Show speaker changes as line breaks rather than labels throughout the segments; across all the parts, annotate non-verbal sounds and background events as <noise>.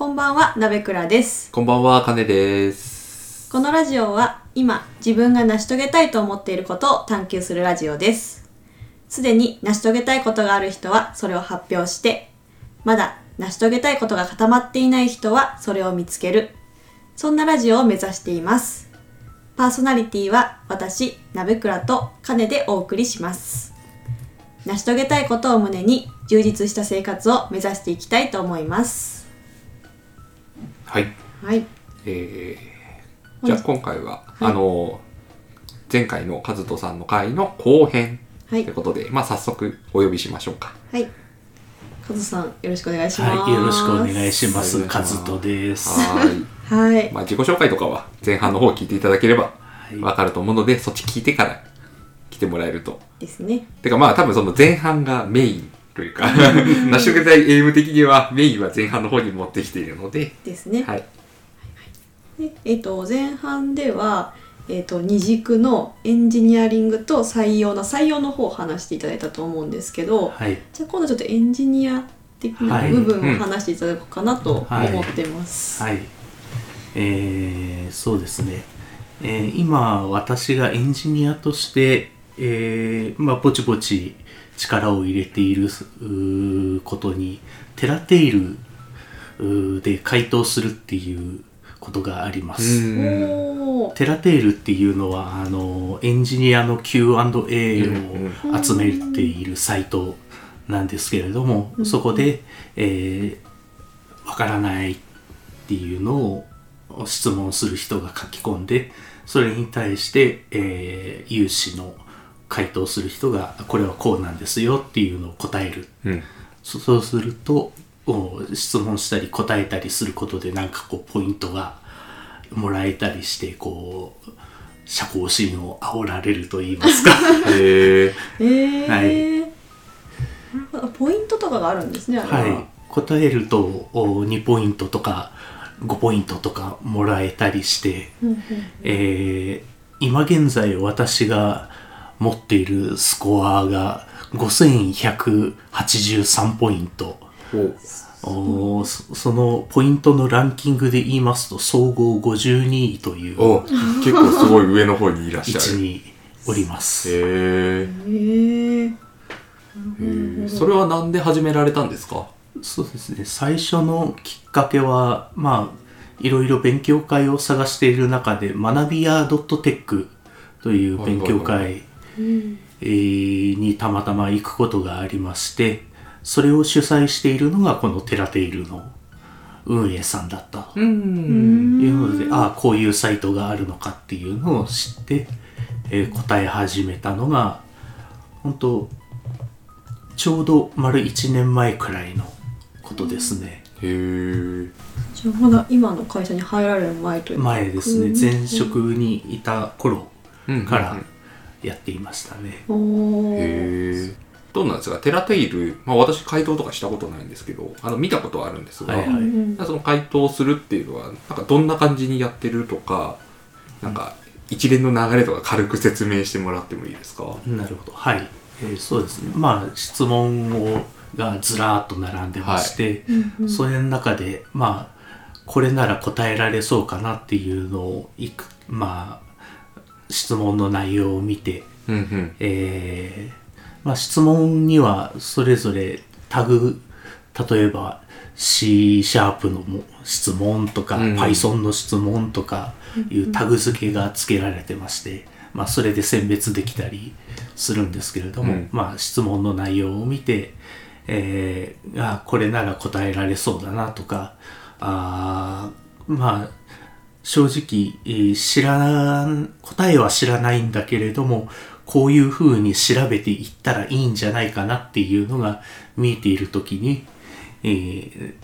こんばんは、なべくらです。
こんばんは、かねです。
このラジオは今自分が成し遂げたいと思っていることを探求するラジオです。すでに成し遂げたいことがある人はそれを発表して、まだ成し遂げたいことが固まっていない人はそれを見つける。そんなラジオを目指しています。パーソナリティは私、なべくらとかねでお送りします。成し遂げたいことを胸に充実した生活を目指していきたいと思います。
はい。
はい。
えー、じゃあ今回は、あの、前回のカズトさんの回の後編と
はい
いうことで、まあ早速お呼びしましょうか。
はい。カズさん、よろしくお願いします。
はい、よろしくお願いします。
お願いします
カズトです。
はーい。
はい。
まあ自己紹介とかは前半の方聞いていただければ
い
わかると思うので、そっち聞いてから来てもらえると。
ですね。
てかまあ多分その前半がメインというか、<laughs> 成し遂げたいエイム的にはメインは前半の方に持ってきているので、
ですね。
はい。
でえっ、と、前半では、えっ、と、二軸のエンジニアリングと採用の採用の方を話していただいたと思うんですけど、
はい。
じゃあ今度ちょっとエンジニア的な
はい
部分を話していただこうかなと
はい
思ってます。
はい。えー、そうですね。えー今、私がエンジニアとして、えーまあ、ぼちぼち力を入れていることに、テラテイルで回答するっていうことがあります。テラテールっていうのはあのエンジニアの Q&A を集めているサイトなんですけれども、そこで、えーわからないっていうのを質問する人が書き込んでそれに対して、えー有志の回答する人がこれはこうなんですよっていうのを答える。
うん。
そそうするとお質問したり答えたりすることでなんかこうポイントがもらえたりしてこう社交心を煽られると言いますか。<laughs>
へえ。
えー。
はい。
ポイントとかがあるんですね、は。
はい。答えるとお2ポイントとか5ポイントとかもらえたりして、
うんうん。
えー今現在私が持っているスコアが5183ポイント
お
そそのポイントのランキングで言いますと総合52位という
お結構すごい上の方にいらっしゃる。
位置におります。
へえ。それはなんで始められたんですか？
そうですね最初のきっかけはまあいろいろ勉強会を探している中で学びや .tech という勉強会えーにたまたま行くことがありましてそれを主催しているのがこのテラテイルの運営さんだったと
うん。
いうのでああこういうサイトがあるのかっていうのを知って、えー答え始めたのが本当ちょうど丸1年前くらいのことですね。
へえ。
じゃあまだ今の会社に入られる前というか
前ですね前職にいた頃
うん
からやっていましたね。
へえ。どうなんですか？テラテイル、まあ私回答とかしたことないんですけど、あの見たことはあるんですが、
はいはい。
うん
その回答するっていうのは、なんかどんな感じにやってるとか、なんか一連の流れとか軽く説明してもらってもいいですか？
なるほど。はい、えーそうですね。まあ質問をがずらーっと並んでまして、
うんうん。
それの中でまあこれなら答えられそうかなっていうのをいくまあ質問の内容を見て
うんうん。
えーまあ、質問にはそれぞれタグ例えば C シャープのも質問とか、
うん
Python の質問とかいうタグ付けが付けられてまして、まあ、それで選別できたりするんですけれども、
うん
まあ、質問の内容を見て、えーあこれなら答えられそうだなとかあーまあ正直、えー知らん、答えは知らないんだけれども、こういう風に調べていったらいいんじゃないかなっていうのが見えているときに、えー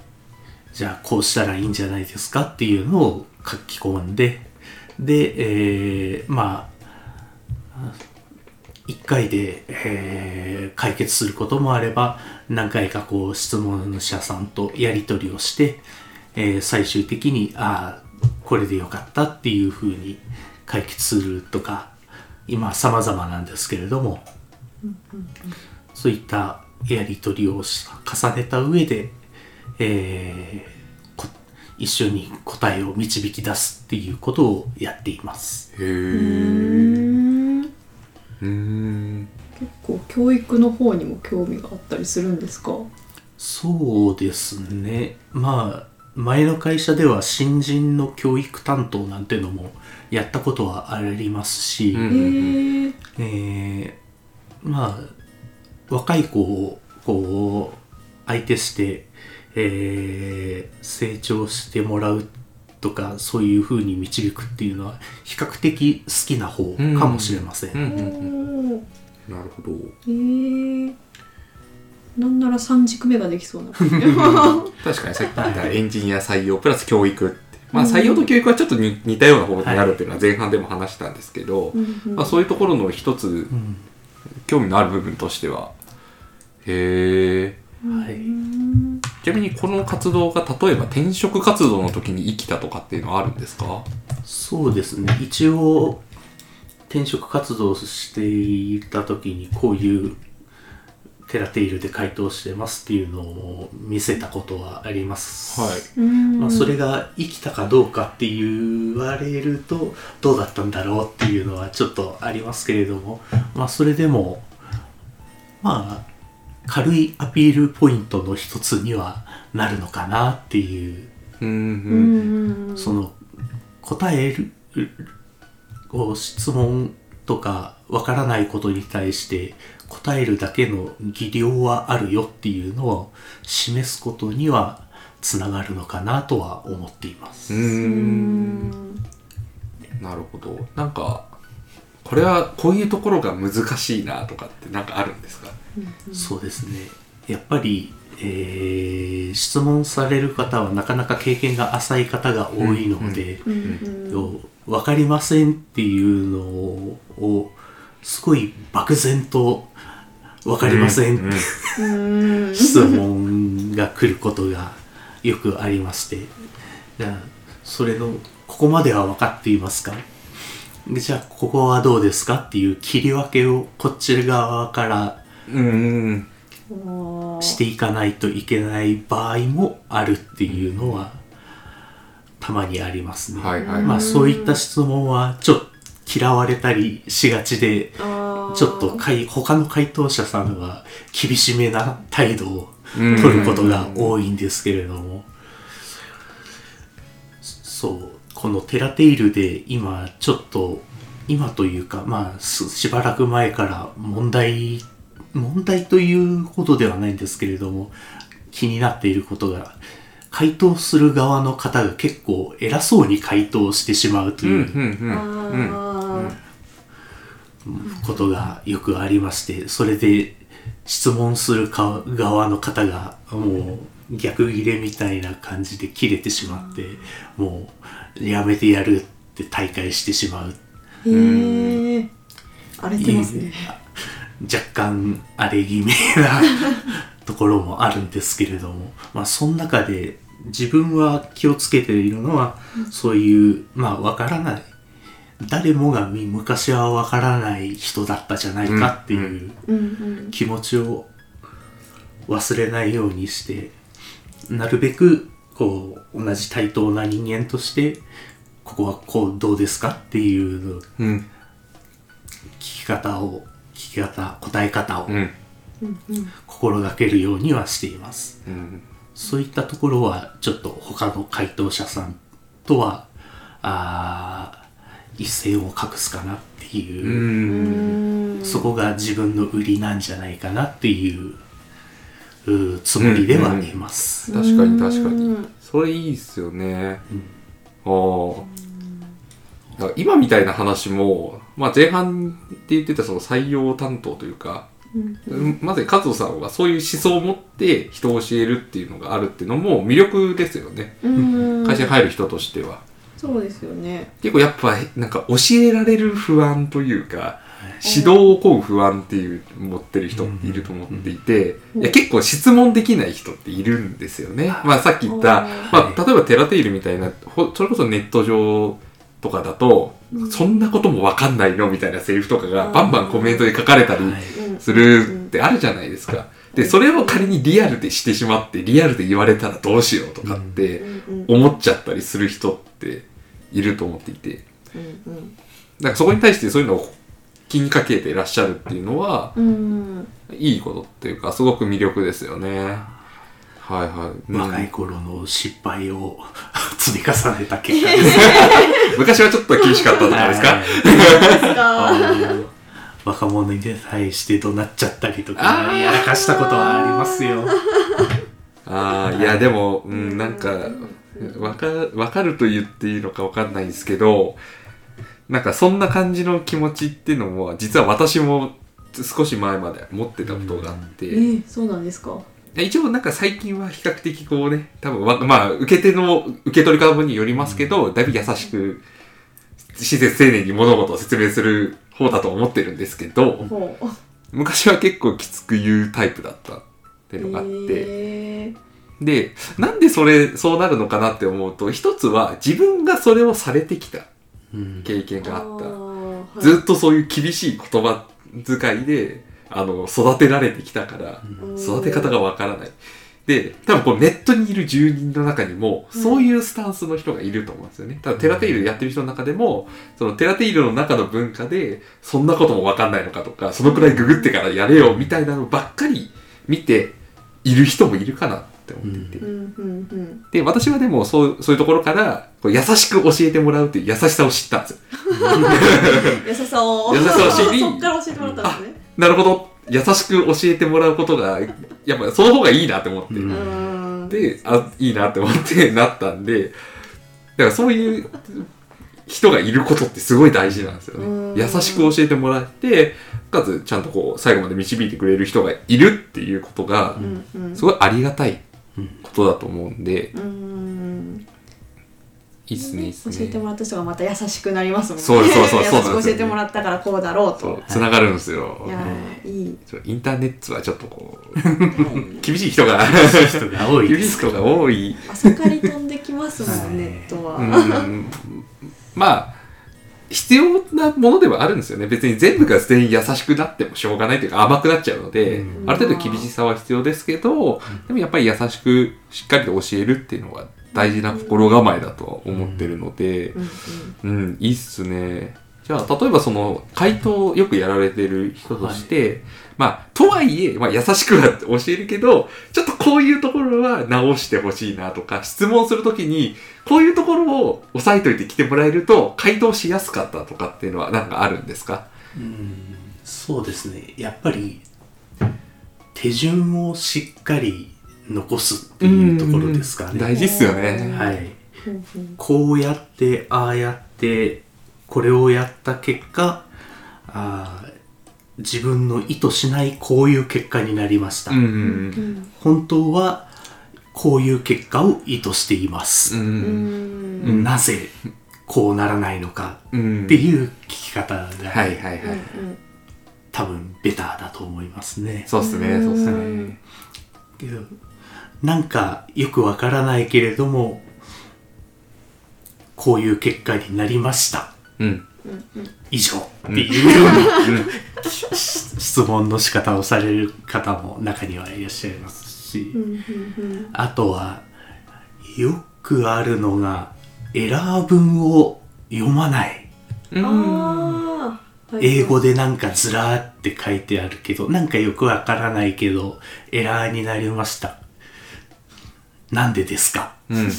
じゃあこうしたらいいんじゃないですかっていうのを書き込んで、で、えーまあ、一回で、えー解決することもあれば、何回かこう質問者さんとやり取りをして、えー最終的に、ああ、これでよかったっていう風に解決するとか、今様々なんですけれども、そういったやり取りをし重ねた上で、えーこ一緒に答えを導き出すっていうことをやっています。
へ
ーん
うーん
結構教育の方にも興味があったりするんですか？
そうですね。まあ、前の会社では新人の教育担当なんてのもやったことはありますし、
うん
へえ
えーまあ、若い子をこう相手して、えー成長してもらうとかそういう風に導くっていうのは比較的好きな方かもしれません。
うんうんうん。
おー
なるほど。
へえなんなら三軸目ができそうな。<laughs>
確かにさっき言ったエンジニア採用プラス教育って。まあ採用と教育はちょっと似似たような方になるっていうのは前半でも話したんですけど、
うんうん。
まあ、そういうところの一つ
うん。
興味のある部分としては。へえ
はい。
うん
ちなみにこの活動が例えば転職活動の時に生きたとかっていうのはあるんですか？
そうですね。一応転職活動をしていた時にこういうテラテイルで回答してますっていうのを見せたことはあります。
はい。
うん。
まあ、それが生きたかどうかって言われるとどうだったんだろうっていうのはちょっとありますけれどもまあそれでもまあ軽いアピールポイントの一つにはなるのかなっていう
うん
う
うん。
ん
その答えるこう質問とかわからないことに対して答えるだけの技量はあるよっていうのを示すことにはつながるのかなとは思っています。
なるほど。なんかこれはこういうところが難しいなとかってなんかあるんですか？
そうですね。やっぱり、えー質問される方はなかなか経験が浅い方が多いので、
うん。うん。
分かりませんっていうのをすごい漠然と分かりません。って
うん。
質問が来ることがよくありまして。じゃあそれのここまでは分かっていますか？でじゃあここはどうですかっていう切り分けをこっち側からしていかないといけない場合もあるっていうのはたまにありますね。
はいはい。
まあそういった質問はちょっと嫌われたりしがちでちょっとかい他の回答者さんは厳しめな態度を
うん。
取ることが多いんですけれども。そう。このテラテイルで今ちょっと今というかまあすしばらく前から問題問題というほどではないんですけれども気になっていることが回答する側の方が結構偉そうに回答してしまうと
うんうん
いうことがよくありましてそれで質問するか側の方がもう逆ギレみたいな感じで切れてしまってもうやめてやるって大会してしまう。
へえ荒れてますね。
若干荒れ気味なところもあるんですけれども、まあ、その中で自分は気をつけているのは、そういうまあわからない誰もがみ昔はわからない人だったじゃないかっていう気持ちを忘れないようにしてなるべくこう同じ対等な人間としてここはこうどうですかっていう
うん。
聞き方を聞き方答え方を心がけるようにはしています。
うん。
そういったところはちょっと他の回答者さんとはあー一線を画すかなっていう。う、
うん。ん
そこが自分の売りなんじゃないかなっていうつもりではいます、
確かに確かに。
うん。
それいいっすよね。ああだから今みたいな話も、まあ、前半って言ってたその採用担当というか、
うん。
まず加藤さんはそういう思想を持って人を教えるっていうのがあるっていうのも魅力ですよね。
うん。
会社に入る人としては
そうですよね。
結構やっぱなんか教えられる不安というか指導を請う不安っていう持ってる人っていると思っていて、
うん。
いや結構質問できない人っているんですよね。まあさっき言った、
あ
まあ、例えばテラテイルみたいなほそれこそネット上とかだと、
うん。
そんなこともわかんないのみたいなセリフとかが
うん。
バンバンコメントで書かれたりするってあるじゃないですか。で、それを仮にリアルでしてしまって、リアルで言われたらどうしようとかって
うん。
思っちゃったりする人っていると思っていて、
うん
なんかそこに対してそういうのを気にかけていらっしゃるっていうのは、
うんうん。
いいことっていうか、すごく魅力ですよね。はいはい。うん。
若い頃の失敗を積み重ねた結果です。<laughs>
昔はちょっと厳しかったとかですか？
はい。
ですか
あの若者に対して怒鳴っちゃったりとかやらかしたことはありますよ
ああ、い。やでも、うん、なんか、わか、わかると言っていいのかわかんないんですけど、なんかそんな感じの気持ちっていうのも、実は私も少し前まで持ってたことがあって、
えー、そうなんですか？
一応なんか最近は比較的こうね、多分わまあ、受け手の受け取り方によりますけど、だいぶ優しく、親切丁寧に物事を説明する方だと思ってるんですけど、
ほう。
昔は結構きつく言うタイプだったっていうのがあって、
えー
で、なんでそれ、そうなるのかなって思うと、一つは自分がそれをされてきた
うん
経験があった。
ーはい
ずっとそういう厳しい言葉遣いで、あの、育てられてきたから、育て方がわからない。で、多分こうネットにいる住人の中にも、
うん
そういうスタンスの人がいると思うんですよね。ただテラテイルやってる人の中でも、そのテラテイルの中の文化で、そんなこともわかんないのかとか、そのくらいググってからやれよみたいなのばっかり見ている人もいるかなって思っていて。で、私はでもそう、そういうところから、こう優しく教えてもらうっていう優しさを知ったんですよ。<laughs>
優しさを
優しさを知り
そっから教えてもらったんですね
なるほど。優しく教えてもらうことが、やっぱその方がいいなって思って。で、あ、いいなって思ってなったんで、だからそういう人がいることってすごい大事なんですよ
うん
ね。優しく教えてもらって、かつちゃんとこう最後まで導いてくれる人がいるっていうことが、すごいありがたいことだと思うんで、
うん。
いいっすね、いいっすね。
教えてもらった人がまた優しくなりますもんね。
そうそうそうそう
優しく教えてもらったからこうだろうと。
つながるんですよ。
い。やーい。い
インターネットはちょっとこう、厳しい人が、
人が多い。
厳しい人が多い。
朝かり飛んできますも
はい。
んネットは。
うん。まあ、必要なものではあるんですよね。別に全部が全員優しくなってもしょうがないというか甘くなっちゃうので、
うん
ある程度厳しさは必要ですけど、でもやっぱり優しくしっかりと教えるっていうのが大事な心構えだとは思ってるので、
うんうん
うん、いいっすね。じゃあ、例えばその、回答をよくやられてる人として、まあ、とはいえ、まあ、優しくは教えるけど、ちょっとこういうところは直してほしいなとか、質問するときに、こういうところを押さえといて来てもらえると、回答しやすかったとかっていうのはなんかあるんですか？
うんそうですね。やっぱり手順をしっかり残すっていうところですかね。
大事っすよね。
はい。こうやってああやってこれをやった結果あー自分の意図しないこういう結果になりました、
うん。
うん
本当はこういう結果を意図しています
う、。
うん
なぜこうならないのか
うん。
っていう聞き方が、
はいはいはい。
多分ベターだと思いますね
そうっすね、そうっすね。
けどなんかよくわからないけれどもこういう結果になりました
うん。
以上。っていうような、質問の仕方をされる方も中にはいらっしゃいますし、あとはよくあるのがエラー文を読まない英語でなん。かずらーって書いてあるけどなん。かよくわからないけどエラーになりましたなん。でですか
うん。
っ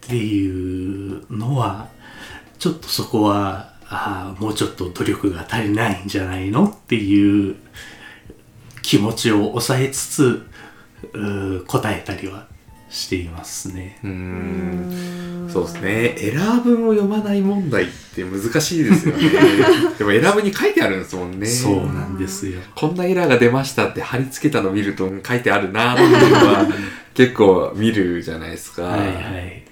ていうのはちょっとそこはあーもうちょっと努力が足りないんじゃないのっていう気持ちを抑えつつうー答えたりはしていますね。
う。
うんん
そうですね。エラー文を読まない問題って難しいですよね。<laughs> でもエラー文に書いてあるんですもんね。
そうなんですよ。
こんなエラーが出ましたって貼り付けたの見ると書いてあるなーっていうのは結構見るじゃないですか。
はいはい。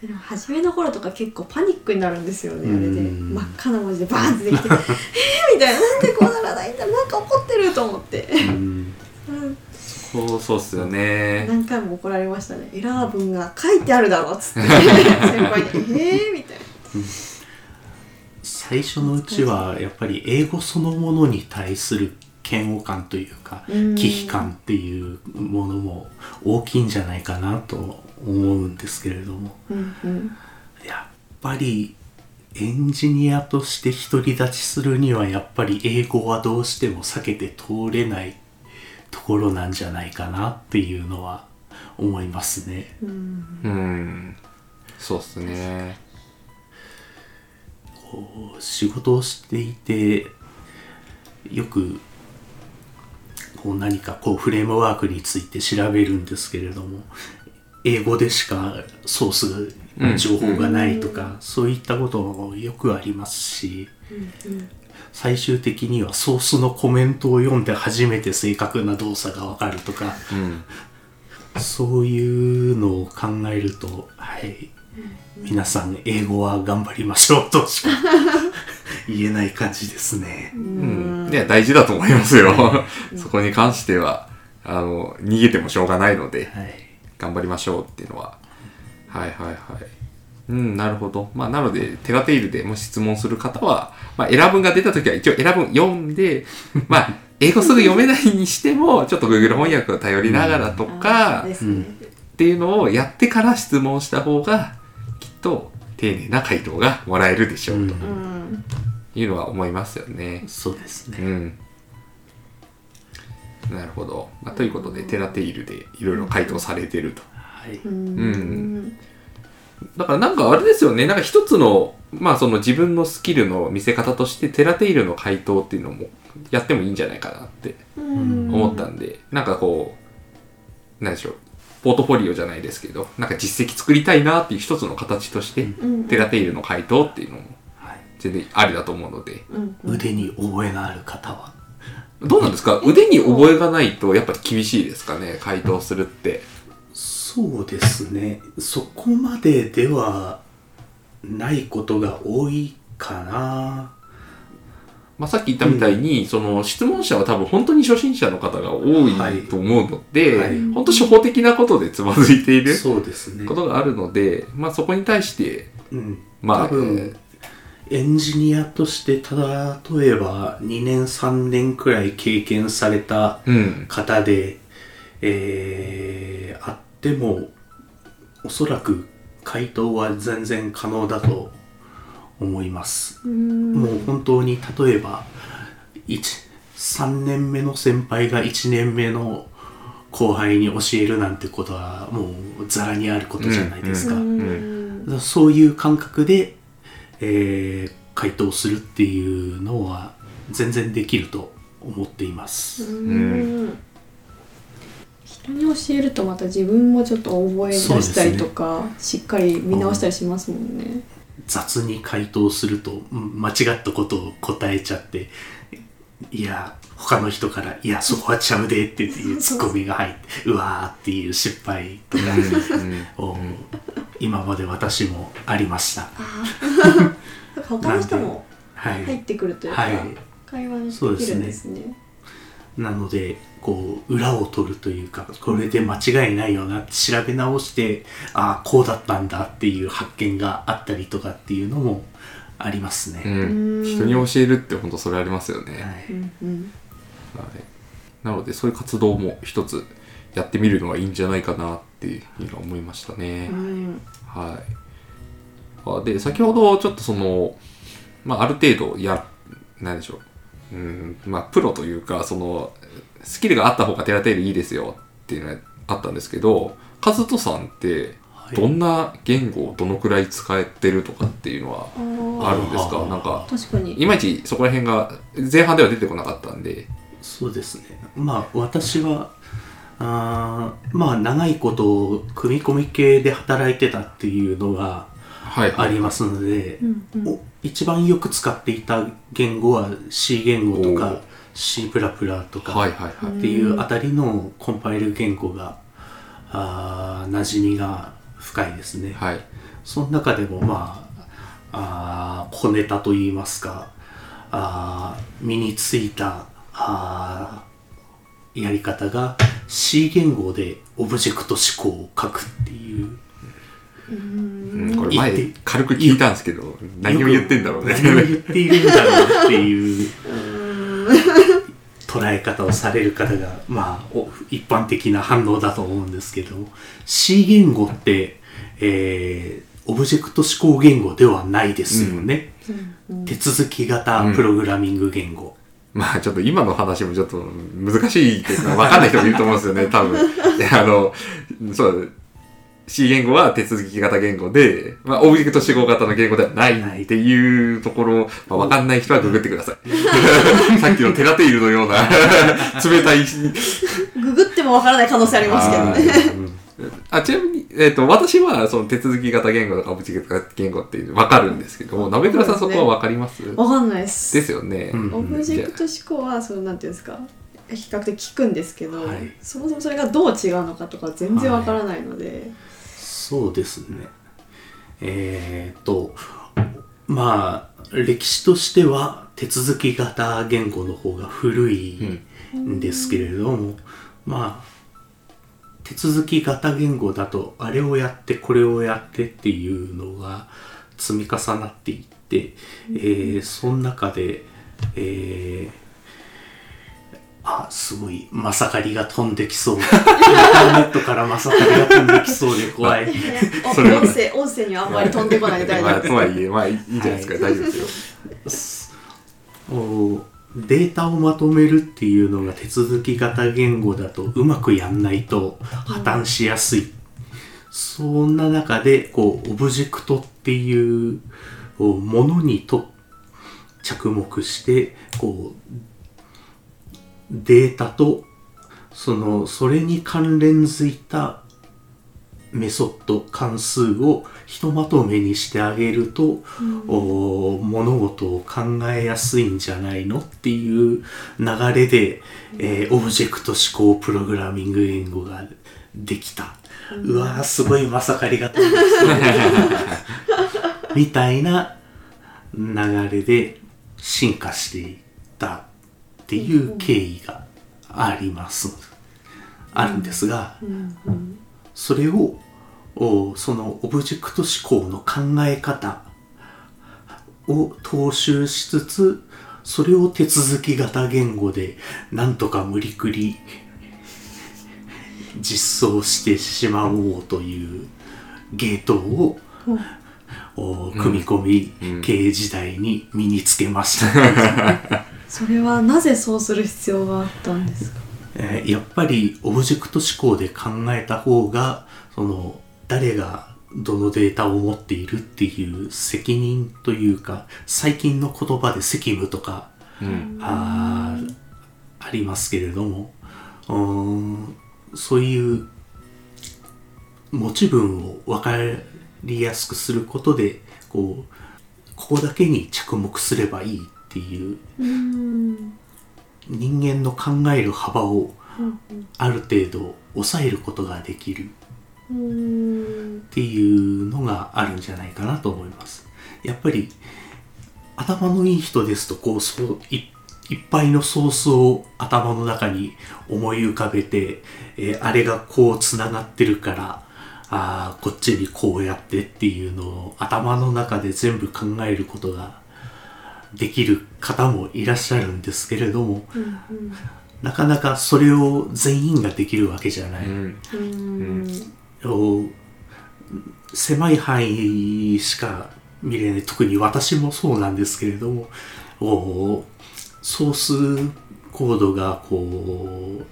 でも初めの頃とか結構パニックになるんですよねあれで。
うん
真っ赤な文字でバーンって出てきて「<laughs> えー!」みたいな「なんでこうならないんだ。なんか怒ってる」と思って、
うん。
うん。
そうそうっすよね。
何回も怒られましたね。エラー文が書いてあるだろっつって。<laughs> 先輩に「えー!」みたいな。
最初のうちはやっぱり英語そのものに対する嫌悪感というか
うん。
危機感っていうものも大きいんじゃないかなと思うんですけれども。
うんうん。
やっぱりエンジニアとして独り立ちするにはやっぱり英語はどうしても避けて通れないところなんじゃないかなっていうのは思いますね。
うん。そうっすね。
こう仕事をしていてよくこう何かこうフレームワークについて調べるんですけれども英語でしかソース情報がないとか、そういったこともよくありますし、最終的にはソースのコメントを読んで初めて正確な動作がわかるとか、
うん。
そういうのを考えると、はい、皆さん英語は頑張りましょうとしか <laughs> 言えない感じですね。
うん。いや大事だと思いますよ。そこに関してはあの逃げてもしょうがないので。
はい
頑張りましょうっていうのは。はいはいはい。うんなるほど。まあなのでテラテイルでもし質問する方は、まあ、エラ文が出た時は一応エラ文読んで <laughs> まあ英語すぐ読めないにしてもちょっと Google 翻訳を頼りながらとか、
あーですね。
っていうのをやってから質問した方がきっと丁寧な回答がもらえるでしょうと。
うん。
いうのは思いますよね。
そうですね。
うん。なるほど。まあ、ということで、テラテイルでいろいろ回答されてると。
はい。
うん。
だからなんかあれですよね、なんか一つの、まあその自分のスキルの見せ方として、テラテイルの回答っていうのもやってもいいんじゃないかなって
うん。
思ったんで、なんかこう、なんでしょう、ポートフォリオじゃないですけど、なんか実績作りたいなっていう一つの形として、
うん。
テラテイルの回答っていうのも
はい。
全然ありだと思うので、
うん。
腕に覚えのある方は。
どうなんですか？腕に覚えがないとやっぱり厳しいですかね？回答するって。
そうですね。そこまでではないことが多いかな。
まあ、さっき言ったみたいに、その質問者は多分本当に初心者の方が多いと思うので、
はい
本当初歩的なことでつまずいているこ。とがあるので、まあ、そこに対して、
うん。
まあ
多分、エンジニアとして、ただ、例えば2年3年くらい経験された
うん、
方で、えー、あっても、おそらく回答は全然可能だと思います。
うん。
もう本当に例えば一3年目の先輩が1年目の後輩に教えるなんてことはもうざらにあることじゃないですか。
うん。
だからそういう感覚で、えー回答するっていうのは全然できると思っています。
うん人に教えるとまた自分もちょっと覚え出したりとか、しっかり見直したりしますもんね。
雑に回答するとうん間違ったことを答えちゃっていや他の人から「いやそこはちゃうで」っていうツッコミが入ってうわーっていう失敗とかを今まで私もありました。<laughs>
他の人も
はい、
入ってくるというか、
はい
会話にできるんですね。
なのでこう裏を取るというかこれで間違いないよなって調べ直してああこうだったんだっていう発見があったりとかっていうのもありますね。
うん、人に教えるって本当それありますよね。
はい
うんうん
はい、なのでそういう活動も一つやってみるのはいいんじゃないかなっていうふうに思いましたね。
うん
はい。あで、先ほどちょっとその、まあ、ある程度や、なんでしょう。うん、まあ、プロというか、その、スキルがあった方がテラテールいいですよっていうのがあったんですけど、カズトさんって、
はい
どんな言語をどのくらい使えてるとかっていうのはあるんですか？
あー
なんか、
確かに。
いまいちそこら辺が前半では出てこなかったんで、
そうですね。まあ私はあーまあ長いこと組み込み系で働いてたっていうのが
はい、
ありますので、
うんうん
お一番よく使っていた言語は C 言語とか C++ とか。っていうあたりのコンパイル言語があー馴染みが深いですね。
はい。
その中でもまああー小ネタといいますかあー身についたあーやり方が C 言語でオブジェクト指向を書くっていう。
うん、これ前軽く聞いたんですけど、何を言ってんだろうね。
何を言っているんだろうっていう捉え方をされる方が、まあ、お一般的な反応だと思うんですけど C 言語って、えーオブジェクト指向言語ではないですよね、手続き型プログラミング言語、
まあちょっと今の話もちょっと難しいっていうか分かんない人もいると思うんですよね、<laughs> 多分。であの、そう、C 言語は手続き型言語で、まあオブジェクト指向型の言語ではないっていうところ、まあ、分かんない人はググってください。<laughs> さっきのテラテイルのような <laughs> 冷たい。
ググってもわからない可能性ありますけどね。
うん
あちなみに、えっ、と、私はその手続き型言語とかオブジェクト型言語っていう分かるんですけども、鍋倉さんそこは分かります？
わかんないです。
ですよね。
うん。
オブジェクト思考はそのなんていうんですか？比較的聞くんですけど、
はい。
そもそもそれがどう違うのかとか全然わからないので、
そうですね。えーっと、まあ、歴史としては手続き型言語の方が古いんですけれども、まあ、手続き型言語だと、あれをやって、これをやってっていうのが積み重なっていって、えーその中で、えーあ、すごい、まさかりが飛んできそう。インターネットからまさかりが飛んできそうで怖い。
お <laughs>
それは
音声音声にはあんまり飛んでこないで大丈
まあ、
夫です
とはい。え、まあいいんじゃないですか、大丈夫ですよ。
おデータをまとめるっていうのが手続き型言語だとうまくやんないと破綻しやすい。そんな中で、こう、オブジェクトっていうものにと着目して、こう、データと、その、それに関連づいたメソッド関数をひとまとめにしてあげると、お物事を考えやすいんじゃないのっていう流れで、えーオブジェクト指向プログラミング言語ができた。うわーすごいまさかりが飛んできそう <laughs> みたいな流れで進化していったっていう経緯があります。あるんですが、それをおそのオブジェクト思考の考え方を踏襲しつつそれを手続き型言語でなんとか無理くり実装してしまおうというゲートを、お組み込み系時代に身につけました。<laughs>
それはなぜそうする必要があったんですか？
えーやっぱりオブジェクト思考で考えた方がその誰がどのデータを持っているっていう責任というか最近の言葉で責務とか、あーありますけれどもうーんそういう持ち分を分かりやすくすることでこうここだけに着目すればいいっていう
うん
人間の考える幅をある程度抑えることができる
うん
っていうのがあるんじゃないかなと思います。やっぱり頭のいい人ですとこうそういいっぱいのソースを頭の中に思い浮かべて、えーあれがこうつながってるからあーこっちにこうやってっていうのを頭の中で全部考えることができる方もいらっしゃるんですけれども、なかなかそれを全員ができるわけじゃない。
うん。
うん。
お狭い範囲しか見れない。特に私もそうなんですけれどもおソースコードがこう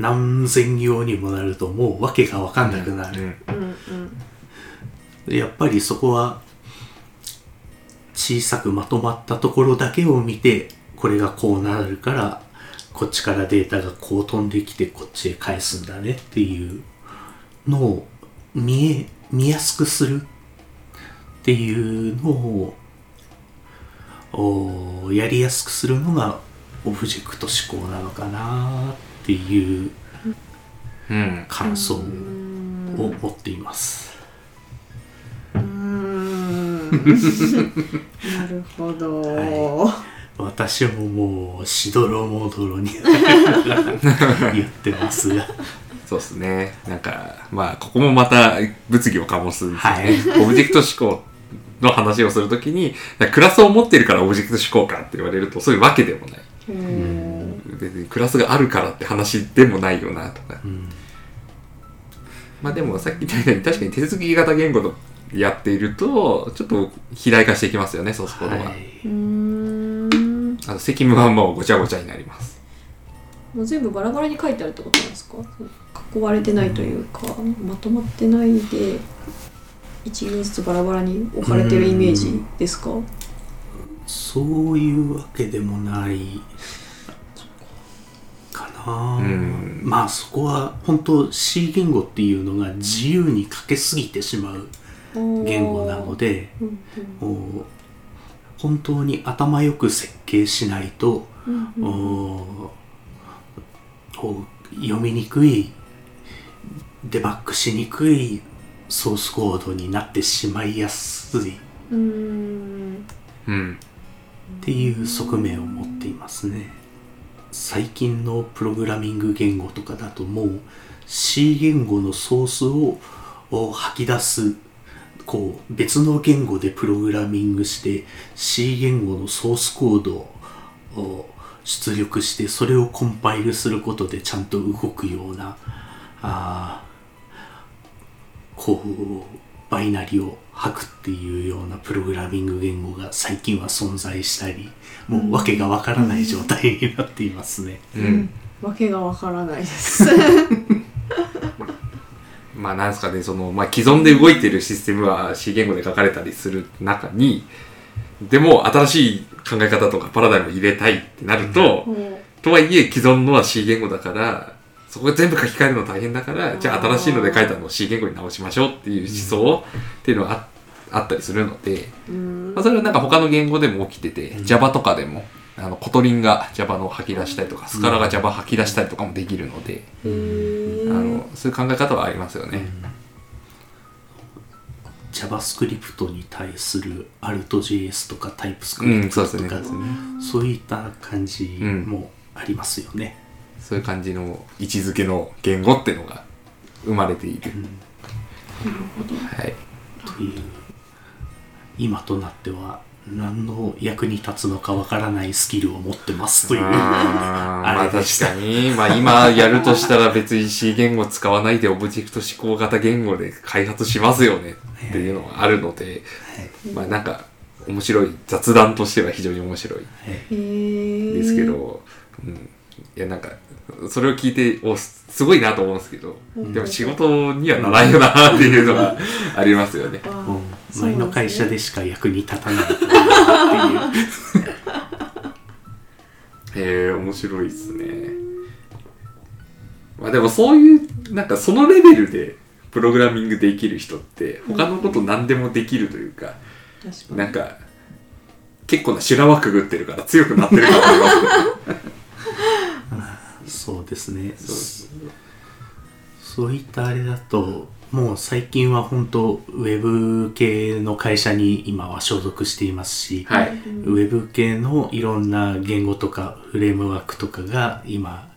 何千行にもなるともう訳が分かんなくなる、
うんうん。
やっぱりそこは小さくまとまったところだけを見てこれがこうなるからこっちからデータがこう飛んできてこっちへ返すんだねっていうのを見え見やすくするっていうのをおやりやすくするのがオブジェクト思考なのかなっていう
うん。
感想を持っています。
うんなるほど、
は私ももうしどろもどろに <laughs> 言ってますが
そうですね。なんか、まあ、ここもまた物議を醸すんですよね。
はい
オブジェクト思考の話をするときに、クラスを持ってるからオブジェクト思考かって言われると、そういうわけでもない。
うん
別にクラスがあるからって話でもないよなとか。
うん
まあでもさっき言ったように確かに手続き型言語のやっていると、ちょっと肥大化していきますよね、ソースコードが。
はい。う
ーん。
あと責務はもうごちゃごちゃになります。
もう全部バラバラに書いてあるってことなんですか？囲われてないというか、まとまってないで一行ずつバラバラに置かれてるイメージですか？
そういうわけでもないかな、
うん。
まあそこは本当 C 言語っていうのが自由に書けすぎてしまう言語なので本当に頭よく設計しないと、読みにくいデバッグしにくいソースコードになってしまいやすい。っ。ていう側面を持っていますね。最近のプログラミング言語とかだともう C 言語のソースをを吐き出すこう別の言語でプログラミングして C 言語のソースコードを出力してそれをコンパイルすることでちゃんと動くようなあーこうバイナリを吐くっていうようなプログラミング言語が最近は存在したりもう訳がわからない状態になっていますね。
うん。
わけがわからないです <laughs>
まあなんですかね、その、まあ既存で動いてるシステムは C 言語で書かれたりする中に、でも新しい考え方とかパラダイムを入れたいってなると、とはいえ既存のは C 言語だから、そこが全部書き換えるの大変だから、じゃあ新しいので書いたのを C 言語に直しましょうっていう思想っていうのがああったりするので、
うん。
まあ、それはなんか他の言語でも起きてて、Java とかでも、あの、 Kotlin が Java の吐き出したりとか、 Scala が Java 吐き出したりとかもできるので、の、そういう考え方はありますよね。
JavaScript に対する AltJS とか
うん、
TypeScript
そうですね。
とか、そういった感じもありますよね。
そういう感じの位置づけの言語っていうのが生まれている。はい。
という今となっては何の役に立つのかわからないスキルを持ってますという
あーまあ確
あれでした。
かに、まあ今やるとしたら別に C 言語使わないでオブジェクト指向型言語で開発しますよねっていうのがあるので、まあなんか面白い雑談としては非常に面白いですけど、うん、いやなんかそれを聞いておすすごいなと思うんですけど、でも仕事にはならんよなっていうのがありますよね。
うん前の会社でしか役に立たないっていう。<laughs>
へえ面白いですね。まあでもそういうなんかそのレベルでプログラミングできる人って他のこと何でもできるというか、
確かに。
なんか結構な修羅場くぐってるから強くなってると思います <laughs>
そうですね。
そう。
そういったあれだともう最近は本当ウェブ系の会社に今は所属していますし、
はい。
ウェブ系のいろんな言語とかフレームワークとかが今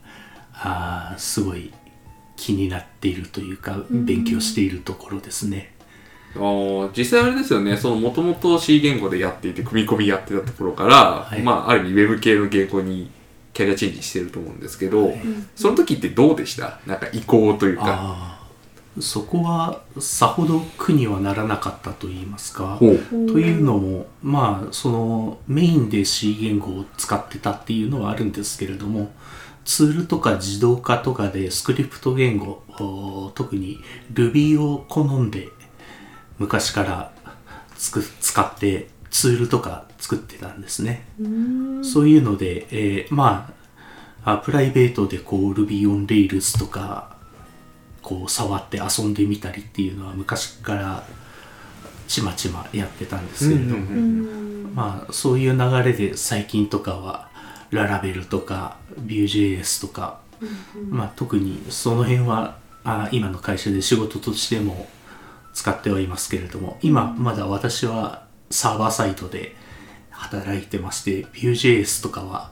あーすごい気になっているというか勉強しているところですね。
あー実際あれですよね、そのもともと C 言語でやっていて、組み込みやってたところから、
い。
まあある意味ウェブ系の言語にキャリアチェンジしてると思うんですけど、その時ってどうでした？なんか移行というか。
そこはさほど苦にはならなかったと言いますか。というのもまあそのメインで C 言語を使ってたっていうのはあるんですけれどもツールとか自動化とかでスクリプト言語お特に Ruby を好んで昔からつく使ってツールとか作ってたんですね。そういうので、えーまああプライベートでこう Ruby on Rails とかこう触って遊んでみたりっていうのは昔からちまちまやってたんですけれども、まあそういう流れで最近とかはララベルとか Vue.js とか、まあ特にその辺はあ今の会社で仕事としても使ってはいますけれども今まだ私はサーバーサイトで働いてまして Vue.js とかは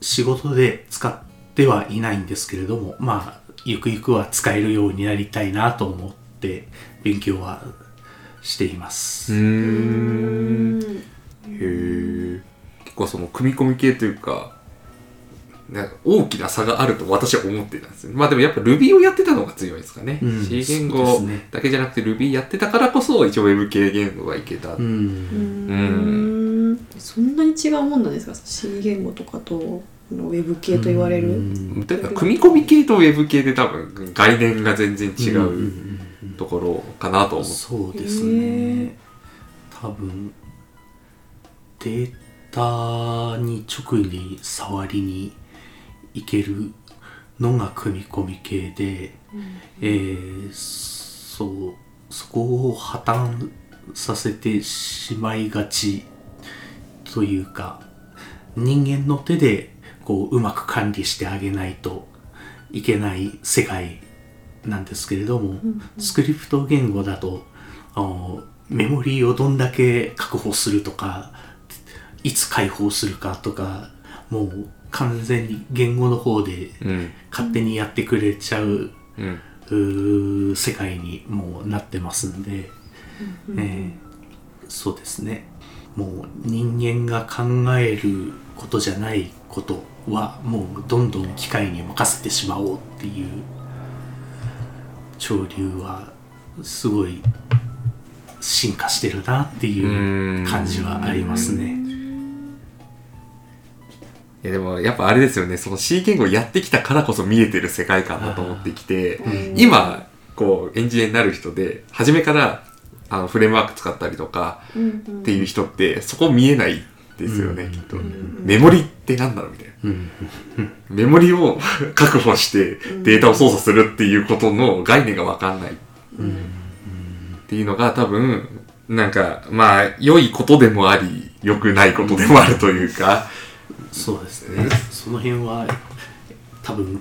仕事で使ってはいないんですけれどもまあゆくゆくは使えるようになりたいなと思って勉強はしています。
うーん。へえ。結構その組み込み系というか、なんか大きな差があると私は思ってたんですよ。まあでもやっぱ Ruby をやってたのが強いですかね。
うん
C 言語だけじゃなくて Ruby やってたからこそ一応 Web 系言語がいけた。
う
うんんそんなに違うもんなんですか？C 言語とかとあのウェブ系と言われる、
うん。
だから組み込み系と Web 系で多分概念が全然違
うんうん
う
うん。
ところかなと思って。
そうです
へ
ね多分データに直に触りにいけるのが組み込み系で、えーそうそこを破綻させてしまいがちというか人間の手でこううまく管理してあげないといけない世界なんですけれども、スクリプト言語だとメモリーをどんだけ確保するとかいつ解放するかとかもう完全に言語の方で
うん。
勝手にやってくれちゃう,、
うん。
世界にもうなってますんで、えーそうですねもう人間が考えることじゃないことはもうどんどん機械に任せてしまおうっていう潮流はすごい進化してるなっていう感じはありますね。
いやでもやっぱあれですよね、その C 言語やってきたからこそ見えてる世界観だと思ってきて、
うん。
今、こう、エンジニアになる人で、初めからあのフレームワーク使ったりとかっていう人って、そこ見えないですよね、
うん。
きっと。
うん。
メモリってなんだろうみたいな。
うん。
メモリを確保してデータを操作するっていうことの概念がわかんない。っていうのが多分、なんか、まあ、良いことでもあり、良くないことでもあるというか、
そうですね。その辺は多分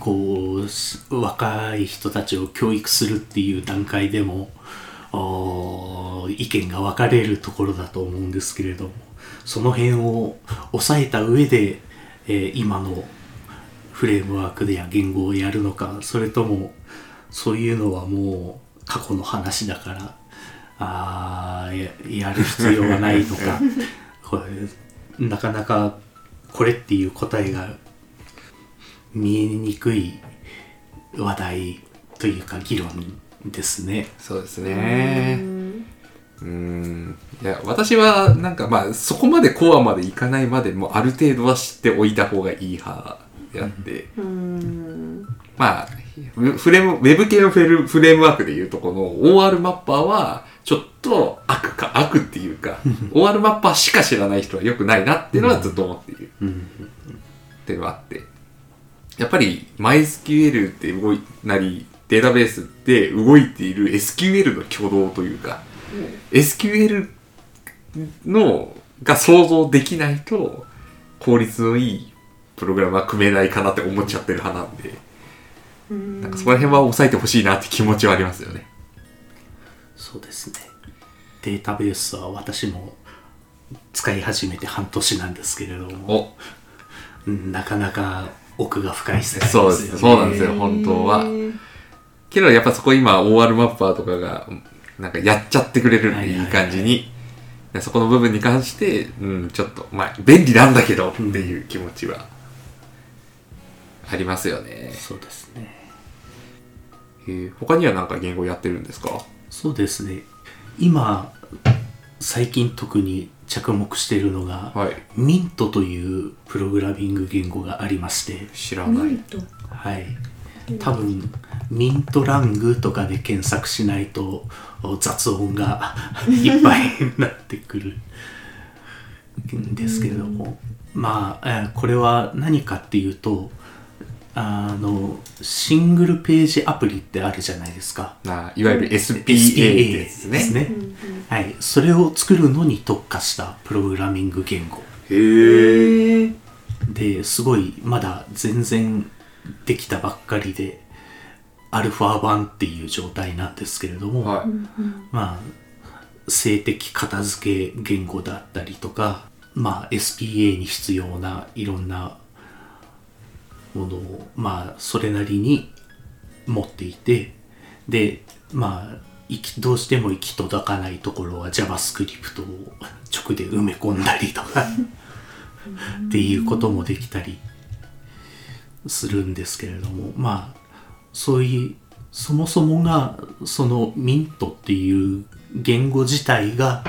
こうし若い人たちを教育するっていう段階でも意見が分かれるところだと思うんですけれどもその辺を抑えた上で、えー今のフレームワークでや言語をやるのかそれともそういうのはもう過去の話だからあややる必要はないとか <laughs> これなかなかこれっていう答えが見えにくい話題というか議論ですね。
そうですね。うーん。いや、私は、なんかまあ、そこまでコアまでいかないまでも、ある程度は知っておいた方がいい派であって、
うん。
まあ、フフレーム、ウェブ系のフレルフレームワークでいうと、この OR マッパーは、ちょっと悪か、悪っていうか、<laughs> OR マッパーしか知らない人は良くないなっていうのはずっと思っている。
うん
っていうのがあって、やっぱり MySQL って動いなり、データベースって動いている SQL の挙動というか、SQL のが想像できないと効率のいいプログラムは組めないかなって思っちゃってる派なんで、
うん
なんかそこら辺は抑えてほしいなって気持ちはありますよね。
そうですね。データベースは私も使い始めて半年なんですけれども、なかなか奥が深い世界ですよね。
そうですそうなんですよ本当はけどやっぱそこ今 OR マッパーとかがなんかやっちゃってくれるっていい感じに、そこの部分に関して、うん、ちょっと、まあ、便利なんだけどっていう気持ちはありますよね。
そうですね。
えー他には何か言語やってるんですか？
そうですね。今、最近特に着目しているのが、
はい。
ミントというプログラミング言語がありまして、
知らない。
はい。多分、ミントラングとかで検索しないとお雑音がいっぱいになってくるんですけれども、まあ、えーこれは何かっていうと、あの、シングルページアプリってあるじゃないですか。
な、いわゆる SPA ってやつですね。
はい。それを作るのに特化したプログラミング言語。
へえ
ですごいまだ全然できたばっかりでアルファ版っていう状態なんですけれども、
はい。
まあ性的片付け言語だったりとかまあ SPA に必要ないろんなものをまあそれなりに持っていてでまあ行きどうしても行き届かないところは JavaScript を直で埋め込んだりとかっていうこともできたりするんですけれどもまあそういうそもそもがそのミントっていう言語自体が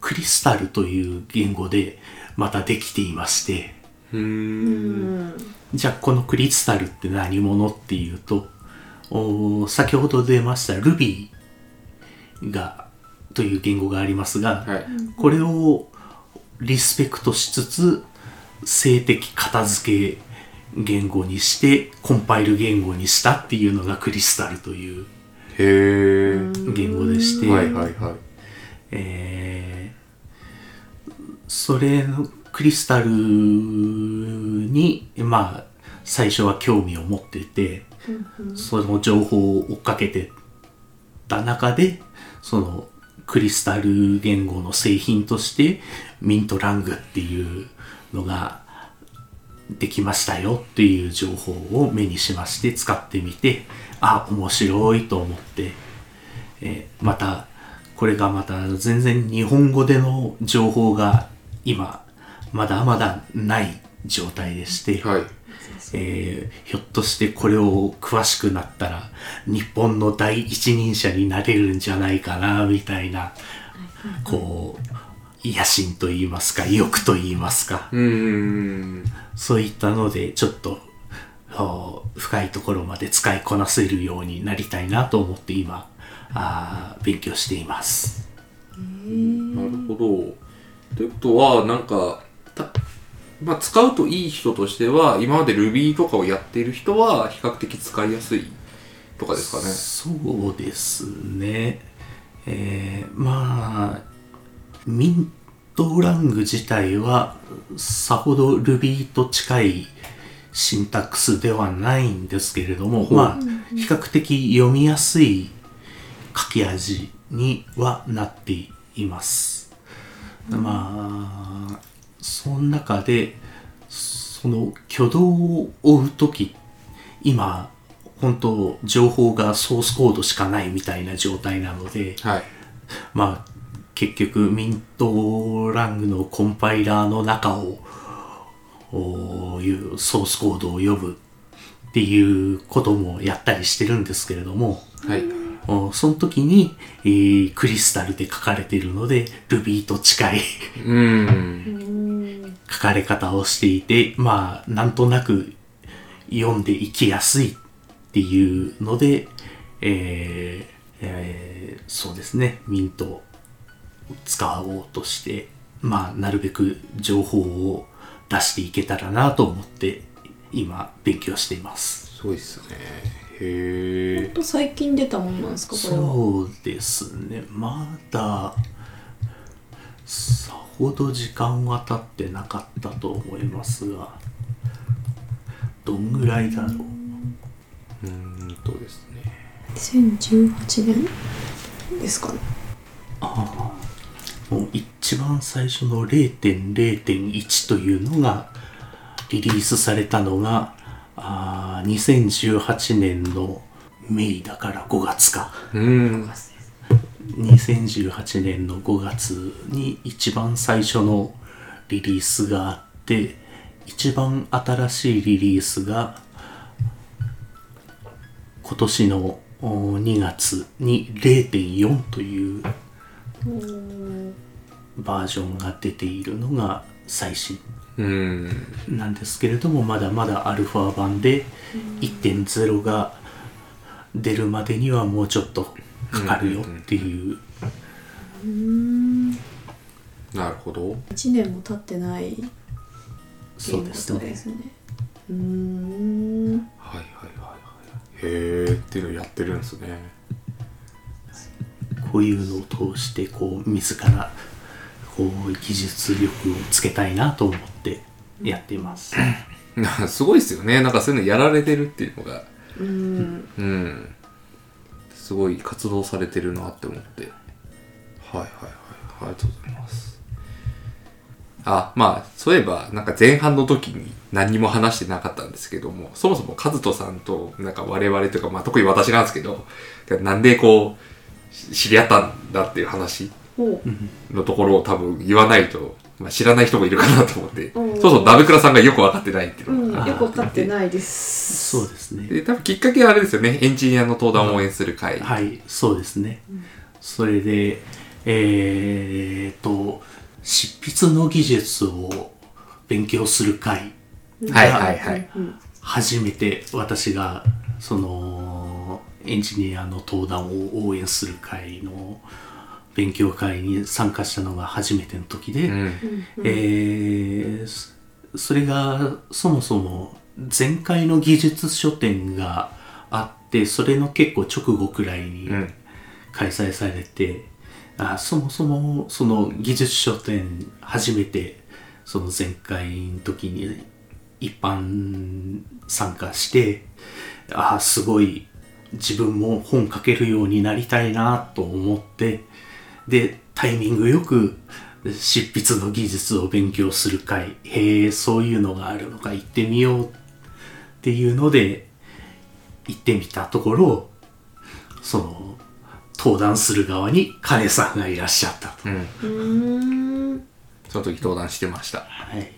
クリスタルという言語でまたできていまして
うー。
うんん
じゃあこのクリスタルって何者っていうとお先ほど出ました Ruby がという言語がありますが、
はい。
これをリスペクトしつつ性的片付け言語にしてコンパイル言語にしたっていうのがクリスタルという。言語でして、
はいはいはい。
えーそれのクリスタルにまあ最初は興味を持ってて、その情報を追っかけてた中でそのクリスタル言語の製品としてミントラングっていうのができましたよっていう情報を目にしまして使ってみてあ面白いと思って、えーまたこれがまた全然日本語での情報が今まだまだない状態でして、
はい。
えーひょっとしてこれを詳しくなったら日本の第一人者になれるんじゃないかなみたいなこう野心と言いますか意欲と言いますか
うーん。
そういったのでちょっとお深いところまで使いこなせるようになりたいなと思って今あー勉強しています。
なるほど。ということは、なんか、たまあ、使うといい人としては、今まで Ruby とかをやっている人は、比較的使いやすいとかですかね。
そうですね。えーまあ、ミントラング自体はさほど Ruby と近いシンタックスではないんですけれども、まあ、比較的読みやすい書き味にはなっています。まあ、その中で、その挙動を追うとき、今、本当情報がソースコードしかないみたいな状態なので、
はい。
まあ、結局、ミントラングのコンパイラーの中を、おいうソースコードを読むっていうこともやったりしてるんですけれども、
はい。
おその時に、えークリスタルで書かれているので、Ruby と近い
うーん。
書かれ方をしていて、まあ、なんとなく読んでいきやすいっていうので、えーえーそうですね、ミントを使おうとして、まあ、なるべく情報を出していけたらなと思って、今、勉強しています。
すごいっすね。へえ。
ほんと最近出たものなんですかこれは？
そうですね、まだ、さほど時間は経ってなかったと思いますが、どんぐらいだろう？
うーんとですね。
2018年ですかね
もう一番最初の0.0.1というのがリリースされたのがあー2018年のメイだから5月か
うーん。
2018年の5月に一番最初のリリースがあって一番新しいリリースが今年のお2月に0.4というバージョンが出ているのが最新。なんですけれどもまだまだアルファ版で1.0が出るまでにはもうちょっとかかるよっていう
なるほど。
1年も経ってないゲー
そう
ム
ですね
ですねうーん
はいはいはいはい。へえっていうのをやってるんですね。
こういうのを通してこう自らこう技術力をつけたいなと思ってやっています。
な <laughs> すごいですよね。なんかそういうのやられてるっていうのが。
うん
うん。すごい活動されてるなって思って。はいはいはい。ありがとうございます。あ、まあ、そういえば、なんか前半の時に何にも話してなかったんですけども、そもそもカズトさんと、なんか我々というか、まあ特に私なんですけど、なんでこう、し知り合ったんだっていう話のところを多分言わないと、まあ、知らない人もいるかなと思って、
うん
そうそう、ダブクラさんがよく分かってないっていう
うん、
のが、
よくわかってないです。
そうですね。
で、多分きっかけはあれですよね、エンジニアの登壇を応援する会。
はい、そうですね。それで、えー、と、執筆の技術を勉強する会
はいはいはい。
うん
初めて私がそのエンジニアの登壇を応援する会の勉強会に参加したのが初めての時で、
うん。
えーそそれがそもそも前回の技術書展があってそれの結構直後くらいに
うん
開催されて、あそもそもその技術書展初めてその前回の時に一般参加してあすごい自分も本書けるようになりたいなと思ってでタイミングよく執筆の技術を勉強する会へえそういうのがあるのか行ってみようっていうので行ってみたところその登壇する側に彼さんがいらっしゃったと。
うん。
うーん。
その時登壇してました。
はい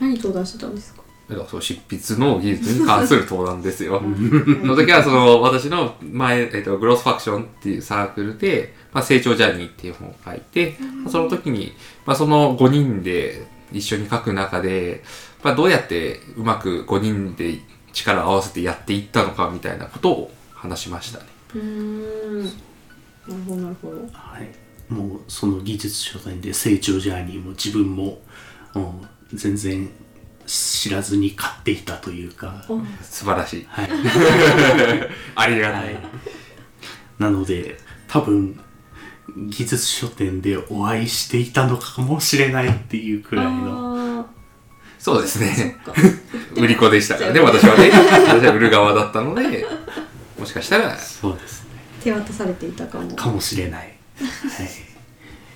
何登壇してたんですか？
だからそう執筆の技術に関する登壇ですよ。の時はその私の前、えっと、グロスファクションっていうサークルで、まあ、成長ジャーニーっていう本を書いて、まあその時に、まあ、その5人で一緒に書く中で、まあ、どうやってうまく5人で力を合わせてやっていったのかみたいなことを話しましたね。
うーん。なるほど、なるほど。
はい、もうその技術書店で成長ジャーニーも自分も、うん、全然知らずに買っていたというか、
素晴らしい。
はい、<laughs>
ありがたい。
なので多分技術書店でお会いしていたのかもしれないっていうくらいの
あ
そうですね。
か。<laughs>
売り子でしたからね、私はね。私は売る側だったので、もしかしたら、
そうですね
手渡されていたかも。
かもしれない、はい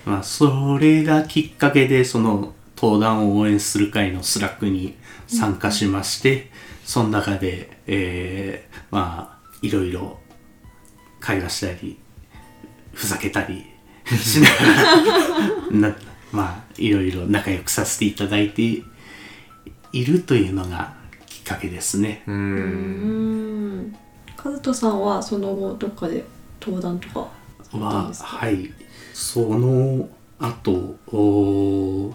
まあ、それがきっかけでその登壇を応援する会の Slack に参加しまして、その中で、えーまあいろいろ会話したりふざけたり <laughs> しながら <laughs> なまあいろいろ仲良くさせていただいているというのがきっかけですね。
う。
うんん。カズトさんはその後どっかで登壇とか
ははいその後お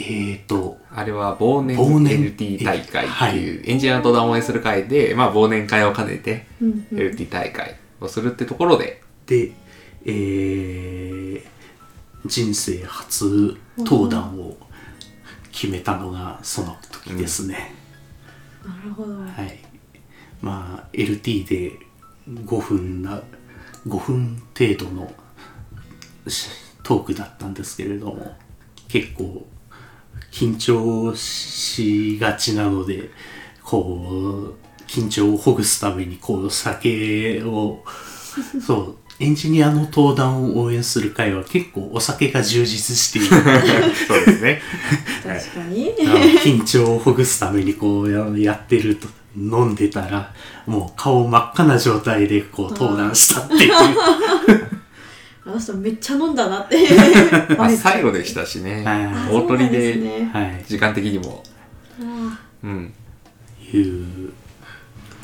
えーと
あれは忘年
忘年
LT 大会っていう、エンジニアの登壇を応援する会で、まあ忘年会を兼ねて、
うんうん。
LT 大会をするってところで、
で、えー人生初登壇を決めたのがその時ですね、
なるほど。
はい。まあ LT で5分な5分程度のしトークだったんですけれども結構緊張しがちなのでこう緊張をほぐすためにこう酒を <laughs> そうエンジニアの登壇を応援する会は結構お酒が充実している <laughs>
そうですね。<laughs>
確かに。
緊張をほぐすためにこうややってると飲んでたらもう顔真っ赤な状態でこう登壇したっていう
あの人めっちゃ飲んだなって。
ま <laughs> あ最後でしたしね。
はい
大鳥で、
そうなんですね
はい
時間的にも。
あ
うん。
いう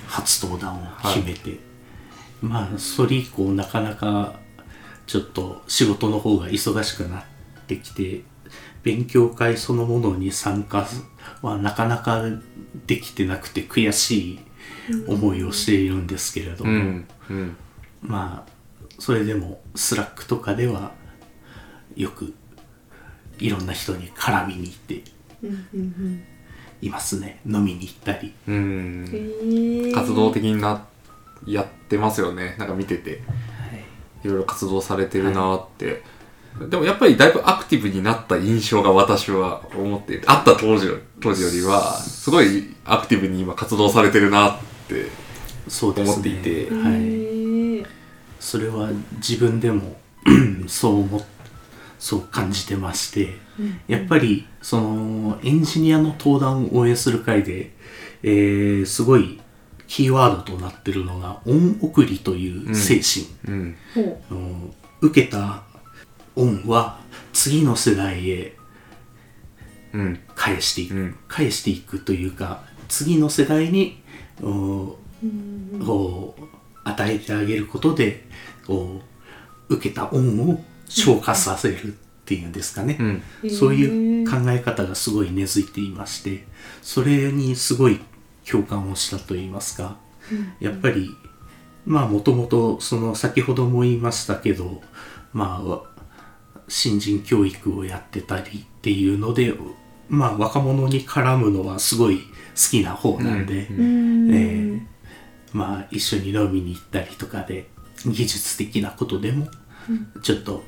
初登壇を決めて、まあそれ以降なかなかちょっと仕事の方が忙しくなってきて勉強会そのものに参加はなかなかできてなくて悔しい思いをしているんですけれども、
うん。うん。
まあそれでも Slack とかではよくいろんな人に絡みに行って
ーうんうん
いますね飲みに行ったり
う
うん。
活動的にな、やってますよね。なんか見てて。いろいろ活動されてるなーって。でもやっぱりだいぶアクティブになった印象が私は思っていて、あった当時よ当時よりは、すごいアクティブに今活動されてるなって。
そうですね
思っていて
へ
はい、
ー
それは自分でも <clears throat> そう思っそう感じてまして、やっぱりそのエンジニアの登壇を応援する会で、えーすごいキーワードとなってるのが恩送りという精神、
うん。
ほう
あの受けた恩は次の世代へ
うん。
返していく、
うん。
返していくというか次の世代にう与えてあげることでこう受けた恩を消化させるっていうんですかね、
うん。
そういう考え方がすごい根付いていましてそれにすごい共感をしたといいますか、やっぱりまあもともとその先ほども言いましたけどまあ新人教育をやってたりっていうのでまあ若者に絡むのはすごい好きな方なんで、
うん。
えーまあ一緒に飲みに行ったりとかで技術的なことでもちょっと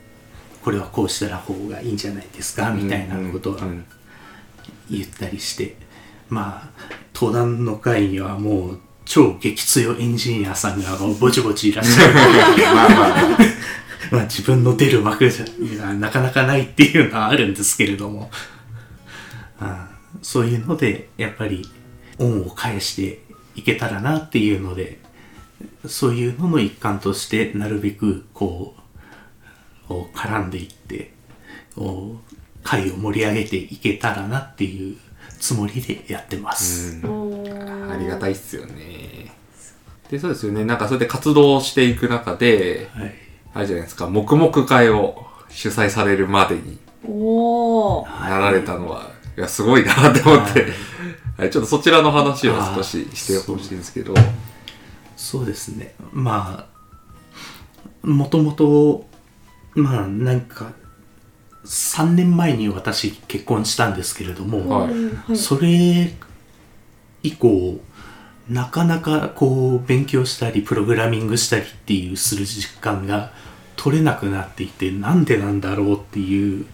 これはこうしたら方がいいんじゃないですかみたいなことは
うん。
言ったりして。まあ登壇の会にはもう超激強エンジニアさんがぼちぼちいらっしゃる。<laughs>
まあまあ。<laughs>
まあ自分の出る幕じゃなかなかないっていうのはあるんですけれども、あそういうのでやっぱり恩を返していけたらなっていうのでそういうのの一環としてなるべくこうこう絡んでいってこう会を盛り上げていけたらなっていうつもりでやってます。
ありがたいっすよね。で、そうですよね。なんかそれで活動していく中で、
はい
あれじゃないですか、黙々会を主催されるまでに。なられたのは、いや、すごいなって思って、はい、ちょっとそちらの話を少ししてほしいんですけど、
そうですね。まあ、もともと、まあなんか、3年前に私結婚したんですけれども、
はい
はい。
それ以降、なかなかこう勉強したりプログラミングしたりっていうする時間が取れなくなっていてなんでなんだろうっていう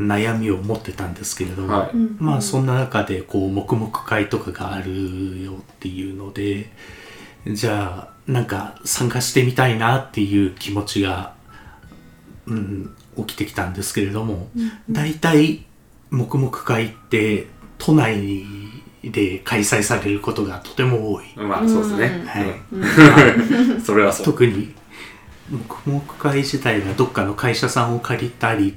悩みを持ってたんですけれども、
はい。
まあそんな中でこう黙々会とかがあるよっていうのでじゃあなんか参加してみたいなっていう気持ちが、うん、起きてきたんですけれども、大体黙々会って都内で開催されることがとても多い。
まあそうですね。
はい。<laughs>
それはそう。
特に黙々会自体がどっかの会社さんを借りたり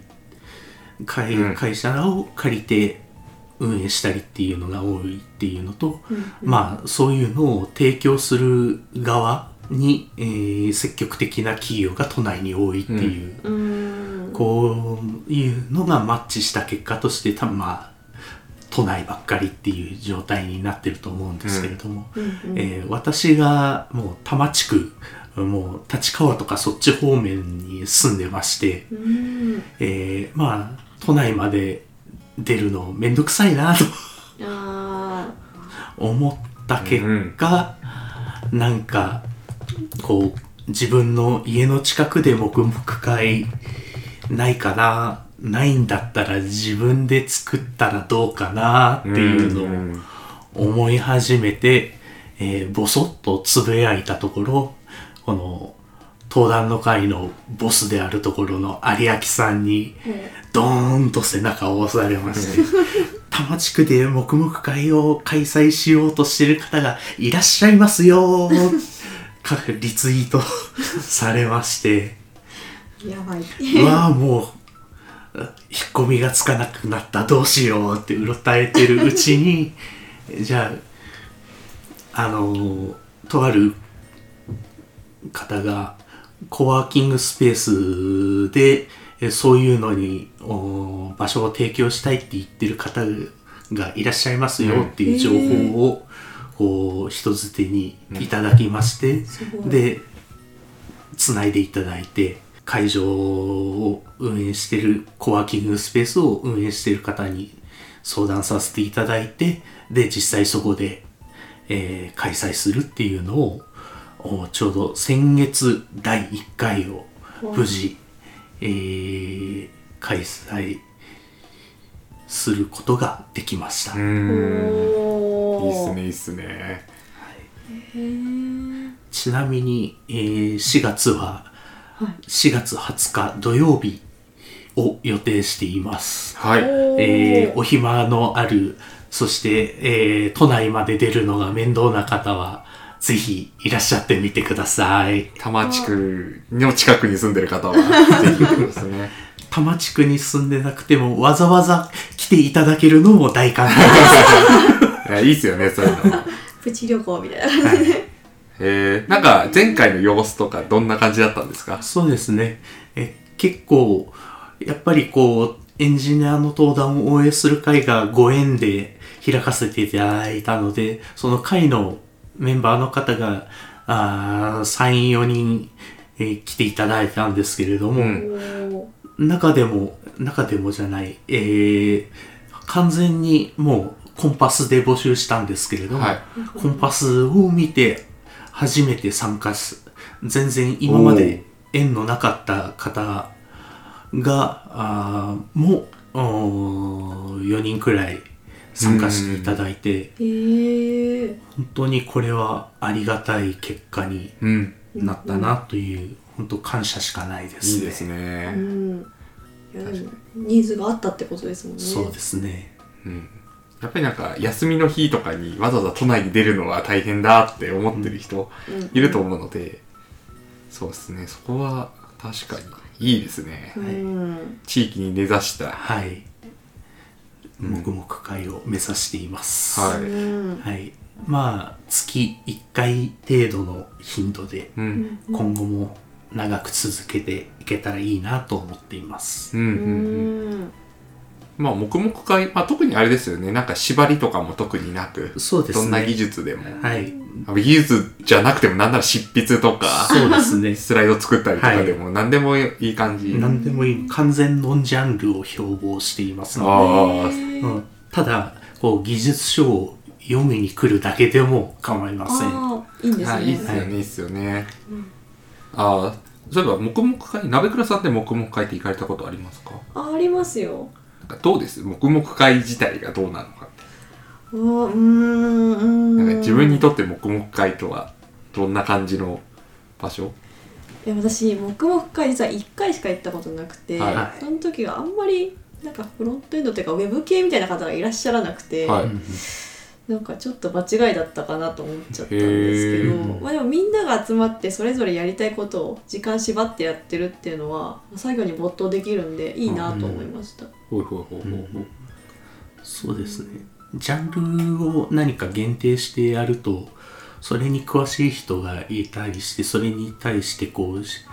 会,、
うん。
会社を借りて運営したりっていうのが多いっていうのと、まあそういうのを提供する側に、えー積極的な企業が都内に多いっていう、
うーん。
こういうのがマッチした結果として多分まあ都内ばっかりっていう状態になってると思うんですけれども、えー私がもう多摩地区もう立川とかそっち方面に住んでまして、
うん。
えーまあ都内まで出るのめんどくさいなと
あ
思った結果、なんかこう自分の家の近くで黙々会ないかなないんだったら自分で作ったらどうかなっていうのを
ん
思い始めて、えー、ぼそっとつぶやいたところこの登壇の会のボスであるところの有明さんにドーンと背中を押されまして <laughs> 多摩地区で黙々会を開催しようとしてる方がいらっしゃいますよかリツイートされまして
あ。やばい。
うわあもう引っ込みがつかなくなったどうしようってうろたえてるうちにじゃああのとある方がコワーキングスペースでえそういうのにお場所を提供したいって言ってる方がいらっしゃいますよっていう情報を、こう人づてにいただきまして、でつない。でいただいて会場を運営してるコワーキングスペースを運営してる方に相談させていただいてで実際そこで、えー開催するっていうのをおちょうど先月第1回を無事、えー開催することができました。
いいっすね、いいっすね。
ちなみに、えー4月は4月20日土曜日を予定しています。
はい。
えーお暇のある、そして、えー都内まで出るのが面倒な方は、ぜひいらっしゃってみてください。
多摩地区の近くに住んでる方は、<laughs> ぜひですね。
多摩地区に住んでなくてもわざわざ来ていただけるのも大歓迎 <laughs>
いやいいっすよね、そういうの。
プチ旅行みたいな感じで。
えー、なんか前回の様子とかどんな感じだったんですか？
そうですね。え結構、やっぱりこう、エンジニアの登壇を応援する会がご縁で開かせていただいたので、その会のメンバーの方が、あー3、4人、えー来ていただいたんですけれども、中でも、中でもじゃない、えー完全にもうコンパスで募集したんですけれども、
はい。
コンパスを見て初めて参加す、全然今まで縁のなかった方が、あーもう、4人くらい参加していただいて。本当にこれはありがたい結果に
うん。
なったなという、本当感謝しかないですね。
いいです
う
ね。
ん。いやでもニーズがあったってことですもんね。
そうですね。
うん。やっぱりなんか休みの日とかにわざわざ都内に出るのは大変だって思ってる人
うん
いると思うので、そうですね、そこは確かにいいですね
う。ん。
地域に根ざした。
はい。黙々会を目指しています。
はい
うん。
はい。まあ、月1回程度の頻度で、
うん。
今後も長く続けていけたらいいなと思っています。
うん。う。
うん
うん。
ん。
まあ、黙々会、まあ特にあれですよね、なんか縛りとかも特になく、
そうですね。
どんな技術でも。
はい。
技術じゃなくてもなんなら執筆とか、
そうですね。<laughs>
スライド作ったりとかでも何でもいい感じ。
何でもいい。完全ノンジャンルを標榜していますの
ああ、
で、うん、ただ、こう、技術書を読みに来るだけでも構いません。
ああ、いいんです
あ
ね。
いいっすよね、いいっすよね。ああ、そういえば、黙々会、鍋倉さんって黙々会って行かれたことありますか？
あありますよ。
どうです？黙々会自体がどうなのかって。
うーん。うん
なんか自分にとって黙々会とはどんな感じの場所？
いや私黙々会実は1回しか行ったことなくて、
はい
その時があんまりなんかフロントエンドっていうかウェブ系みたいな方がいらっしゃらなくて、
はい
うん
なんかちょっと間違いだったかなと思っちゃったんですけどまあでもみんなが集まってそれぞれやりたいことを時間縛ってやってるっていうのは作業に没頭できるんでいいなと思いました。
そうですね。ジャンルを何か限定してやると、それに詳しい人がいたりして、それに対してこう、し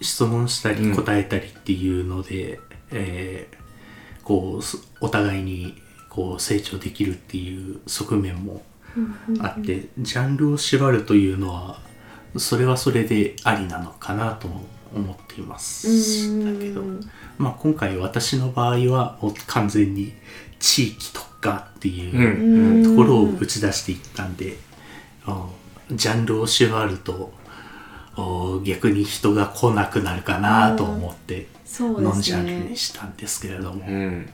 質問したり
うん
答えたりっていうので、えーこう、すお互いにこう成長できるっていう側面もあって、ジャンルを縛るというのは、それはそれでありなのかなとも思っています。だけど、まあ今回私の場合はもう完全に地域特化っていううん。ところを打ち出していったんで、あジャンルを縛るとお逆に人が来なくなるかなと思って、
そう
ノンジャンル
ね
にしたんですけれども、
うん。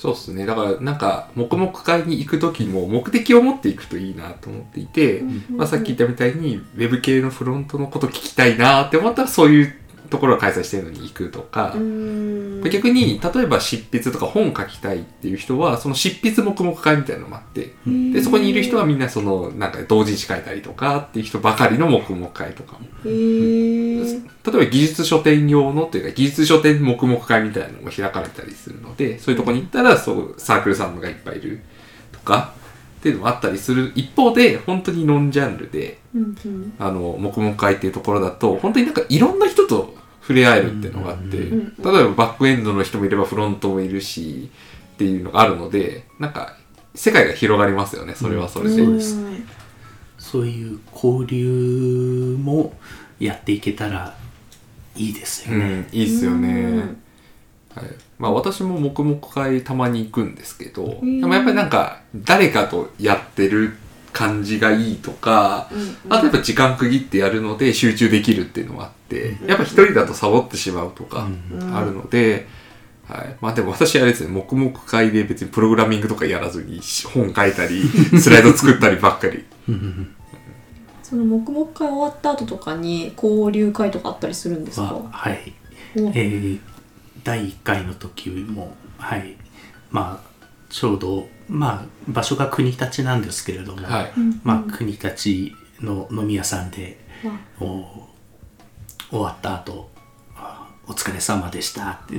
そうっすね。だから、なんか、黙々会に行くときも目的を持っていくといいなと思っていて、まあさっき言ったみたいに、ウェブ系のフロントのこと聞きたいなって思ったら、そういうところを開催してるのに行くとか、
うん。
逆に、例えば執筆とか本書きたいっていう人は、その執筆黙々会みたいなのもあって、で、そこにいる人はみんなその、なんか同人誌書いたりとかっていう人ばかりの黙々会とかも。
へー。
例えば技術書店用のっていうか技術書店黙々会みたいなのも開かれたりするのでそういうとこに行ったらそうサークルさんがいっぱいいるとかっていうのもあったりする。一方で本当にノンジャンルで
うんう。ん
あの黙々会っていうところだと本当になんかいろんな人と触れ合えるっていうのがあって例
うん
えばバックエンドの人もいればフロントもいるしっていうのがあるのでなんか世界が広がりますよね。それはそれで。
そうですそういう交流もやっていけたらいいですよ
う
ね。
ん、いいっすよね。
うん。
はい、まあ私も黙々会たまに行くんですけど、
ん。
でもやっぱりなんか誰かとやってる感じがいいとか、
うん
あとやっぱ時間区切ってやるので集中できるっていうのもあって、やっぱ一人だとサボってしまうとか
うん
あるので、はい。まあでも私あれですね、黙々会で別にプログラミングとかやらずに本書いたり、<laughs> スライド作ったりばっかり。
その黙々会終わった後とかに交流会とかあったりするんです
は
か
はい。
お
えー第1回の時も、はい。まあ、ちょうど、まあ、場所が国立なんですけれども、
はい。
まあ、国立の飲み屋さんで
わ
お終わった後あお疲れ様でしたって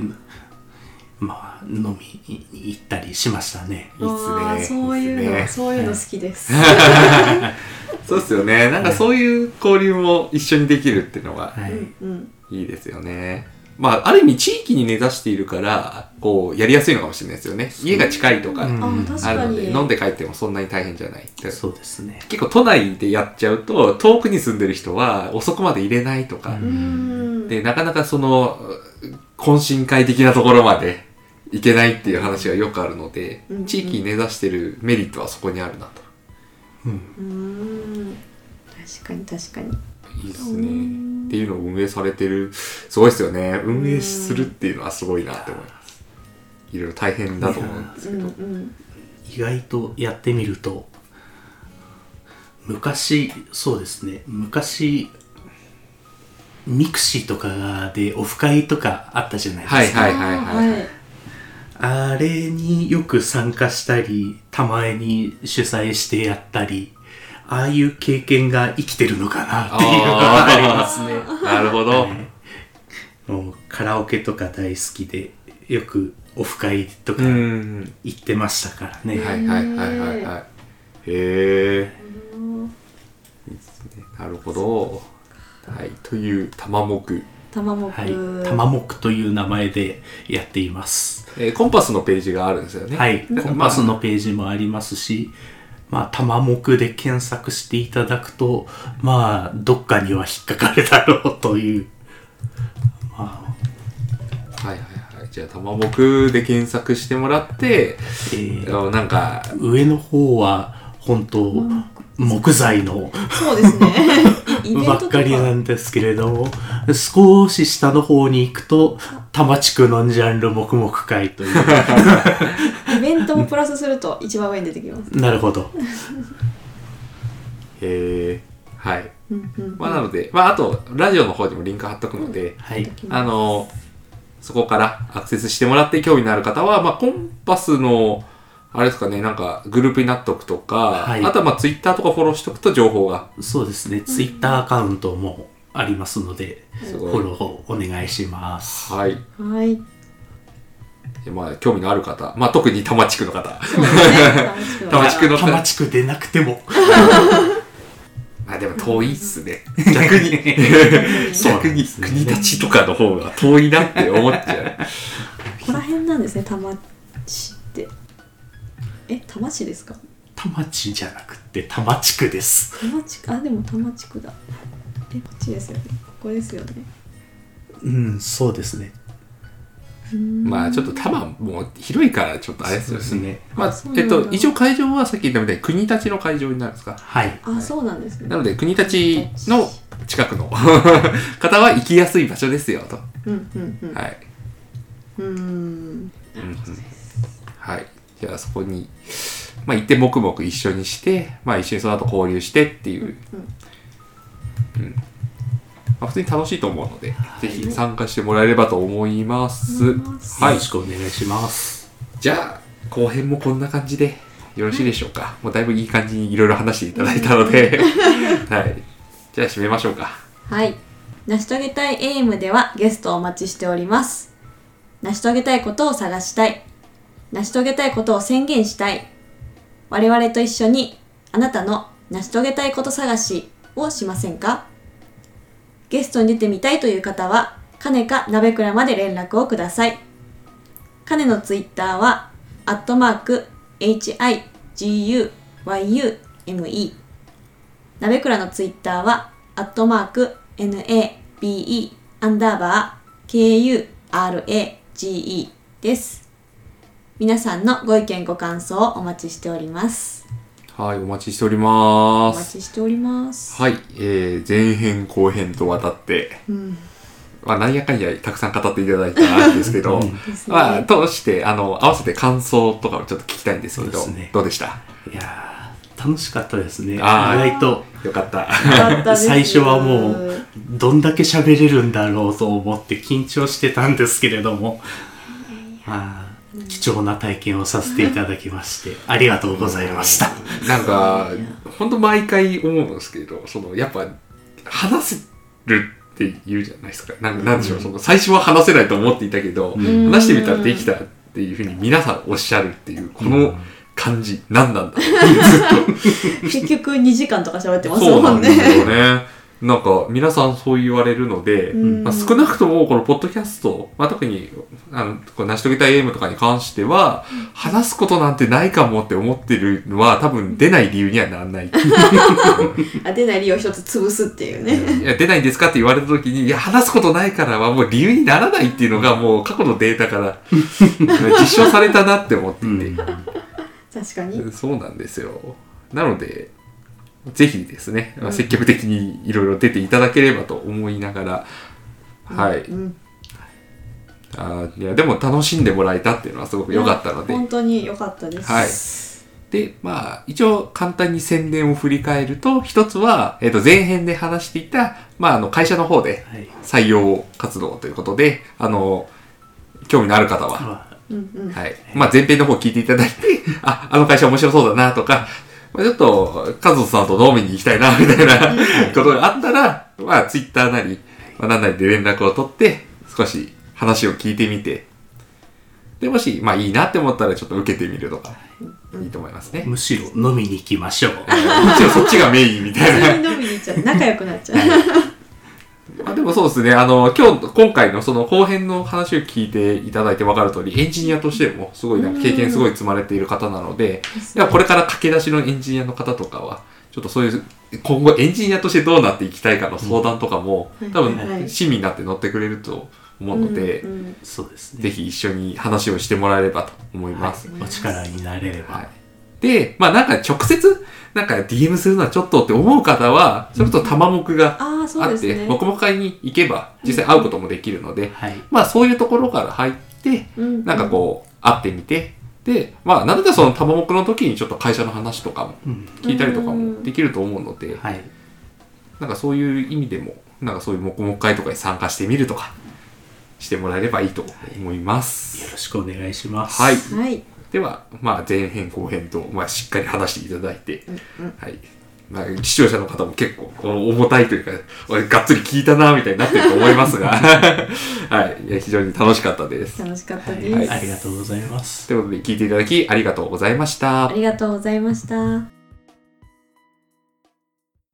まあ飲みに行ったりしましたね。
そういうの
ね
そういうの好きです。<laughs>
そうですよね。なんかそういう交流も一緒にできるっていうのが
はい、
うん。
いいですよねまあある意味地域に根ざしているからこうやりやすいのかもしれないですよね。家が近いとか
うん。
あ
るの。で飲んで帰ってもそんなに大変じゃない
そうですね。
結構都内でやっちゃうと遠くに住んでる人は遅くまで入れないとか、
うーん。
でなかなかその懇親会的なところまで行けないっていう話がよくあるので、
うん。
地域に根ざしてるメリットはそこにあるなと。
うん。
うーん。確かに確かに。
いいですね。っていうのを運営されてるすごいですよね。運営するっていうのはすごいなって思います。いろいろ大変だと思うんです
う
けど。
意外とやってみると昔そうですね。昔ミクシーとかでオフ会とかあったじゃないですか、
はいはいはいはい。
あれによく参加したりたまに主催してやったりああいう経験が生きてるのかなっていうのがありますね。
なるほど、
はい。もうカラオケとか大好きでよくオフ会とか
うん。
行ってましたからね、
はいはいはいはい。はいへえいいですねなるほど。はいという玉木。
玉木。
はい、玉木という名前でやっています。
えーコンパスのページがあるんですよね。
はい、コンパスのページもありますし、まあ、玉木で検索していただくと、まあ、どっかには引っかかるだろうという。ま
はいはいはい。じゃあ、玉木で検索してもらって、
あえー
あのなんか、
上の方は、本当、木材の
そうですね。イベン
ば
トとか
っかりなんですけれども、少し下の方に行くと、多摩地区ノンジャンル黙々会という。<laughs>
イベントもプラスすると一番上に出てきます。
なるほど。<laughs>
へえ、はい。
うんうん。
まあ、なので、まあ、あと、ラジオの方にもリンク貼っとくので、
はい。
あの、そこからアクセスしてもらって興味のある方は、まあ、コンパスの、あれですかね、なんか、グループになっとくとか、
はい
あとは、まあ、ツイッターとかフォローしとくと情報が。
そうですね、ツイッターアカウントもありますので、
すごい。
フォローお願いします。
はい。
はい。
でまあ、興味のある方、まあ、特に多摩地区の方。
ね。
多摩地区の
多摩地区でなくても。<laughs>
まあ、でも遠いっすね。<laughs> 逆に。
そう
逆に、国立とかの方が遠いなって思っちゃう。
ここら辺なんですね、多摩。え、多摩市ですか？
多摩地じゃなくて多摩地区です。
多摩地区、あ、でも多摩地区だ。え、こっちですよね。ここですよね。
うん、そうですね。
まあちょっと多摩もう広いからちょっとあれですよね。
すね。
まあえっと一応会場はさっき言ったみたいに国立の会場になるんですか？
はい。
あ、そうなんですね
な。ので国立の近くの <laughs> 方は行きやすい場所ですよと。
うんうんうん。
はい。
うーん。
うんうんはい。じゃあそこに、まあ行って黙々一緒にして、まあ一緒にその後交流してっていう。うんまあ、普通に楽しいと思うので、ぜひ参加してもらえればと思います。はい
よろ。しくお願いします。
じゃあ後編もこんな感じでよろしいでしょうか、もうだいぶいい感じにいろいろ話していただいたので <laughs> はいじゃあ締めましょうか
はい。成し遂げたいエイムではゲストをお待ちしております。成し遂げたいことを探したい。成し遂げたいことを宣言したい。我々と一緒にあなたの成し遂げたいこと探しをしませんか？ゲストに出てみたいという方は、かねかなべくらまで連絡をください。かねのツイッターは、アットマーク、higume。なべくらのツイッターは、アットマーク、nabe、アンダーバー、kurage です。皆さんのご意見ご感想をお待ちしております。
はいお待ちしており
お
ます
待ちしております。
はい、えー、前編後編と渡って、
うん。
まあ、なんやかんやたくさん語っていただいたんですけど、
ね <laughs>
まあ、通してあの合わせて感想とかをちょっと聞きたいんですけど
ね
どうでした？
いやー、楽しかったですね。意
あー
外と。
よかった
最初はもう、どんだけ喋れるんだろうと思って緊張してたんですけれども、まあ、貴重な体験をさせていただきまして、ありがとうございました。
なんか、ほんと毎回思うんですけど、その、やっぱ、話せるって言うじゃないですか。なんなんでしょう、その、最初は話せないと思っていたけど、
ん
話してみたらできたっていうふうに皆さんおっしゃるっていう、この感じ、何なんだろう <laughs>
結局2時間とか喋ってます
そう
もん
なんですよ
ね。
ね。なんか、皆さんそう言われるので、
うん
まあ、少なくともこのポッドキャスト、まあ、特に、あの、こう成し遂げたいエイムとかに関しては、話すことなんてないかもって思ってるのは、多分出ない理由にはならない。<laughs>
あ出ない理由を一つ潰すっていうね。
いや、出ないんですかって言われた時に、いや、話すことないからはもう理由にならないっていうのがもう過去のデータから <laughs> 実証されたなって思っていて。
うん
確かに。
そうなんですよ。なので、ぜひですね、まあ積極的にいろいろ出ていただければと思いながら、はい。
うん
あーいや、でも楽しんでもらえたっていうのはすごく良かったので、
本当に良かったです。
はい。で、まあ、一応簡単に宣伝を振り返ると、一つは、えっ、と、前編で話していた、まあ、あの、会社の方で
はい。
採用活動ということで、あの、興味のある方は。はい。まあ、前編の方聞いていただいて、あ、あの会社面白そうだなとか、まあ、ちょっと、カズオさんと飲みに行きたいな、みたいなことがあったら、まあ、ツイッターなり、まあ、なんなりで連絡を取って、少し話を聞いてみて、で、もし、まあ、いいなって思ったら、ちょっと受けてみるとか、いいと思いますね。
むしろ飲みに行きましょう。
もちろんそっちがメインみたいな。
普通に飲みに行っちゃう。仲良くなっちゃう。
まあでもそうですね、あの、今日、今回のその後編の話を聞いていただいて分かる通り、エンジニアとしてもすごいなんか経験すごい積まれている方なので、ではこれから駆け出しのエンジニアの方とかは、ちょっとそういう、今後エンジニアとしてどうなっていきたいかの相談とかも、
うん
多分、親身になって乗ってくれると思うので、
そうですね。
ぜひ一緒に話をしてもらえればと思います。
お力になれれば。
はい。で、まあなんか直接、なんか DM するのはちょっとって思う方は、それと玉目が
あ
って、
ですね。
黙々会に行けば実際会うこともできるので、
はい。
まあそういうところから入って、
うん
なんかこう、会ってみて、で、まあなんだったらその玉目の時にちょっと会社の話とかも
うん。
聞いたりとかもできると思うので、
はい。
なんかそういう意味でも、なんかそういう黙々会とかに参加してみるとか、してもらえればいいと思います。
よろしくお願いします。
はい。
はい。
では、まあ、前編後編と、まあ、しっかり話していただいて、はい。まあ、視聴者の方も結構、重たいというか、俺がっつり聞いたな、みたいになってると思いますが、<laughs> はい。いや、非常に楽しかったです。
楽しかった
はい
です。
ありがとうございます。
ということで、聞いていただきありがとうございました
あ。りがとうございました。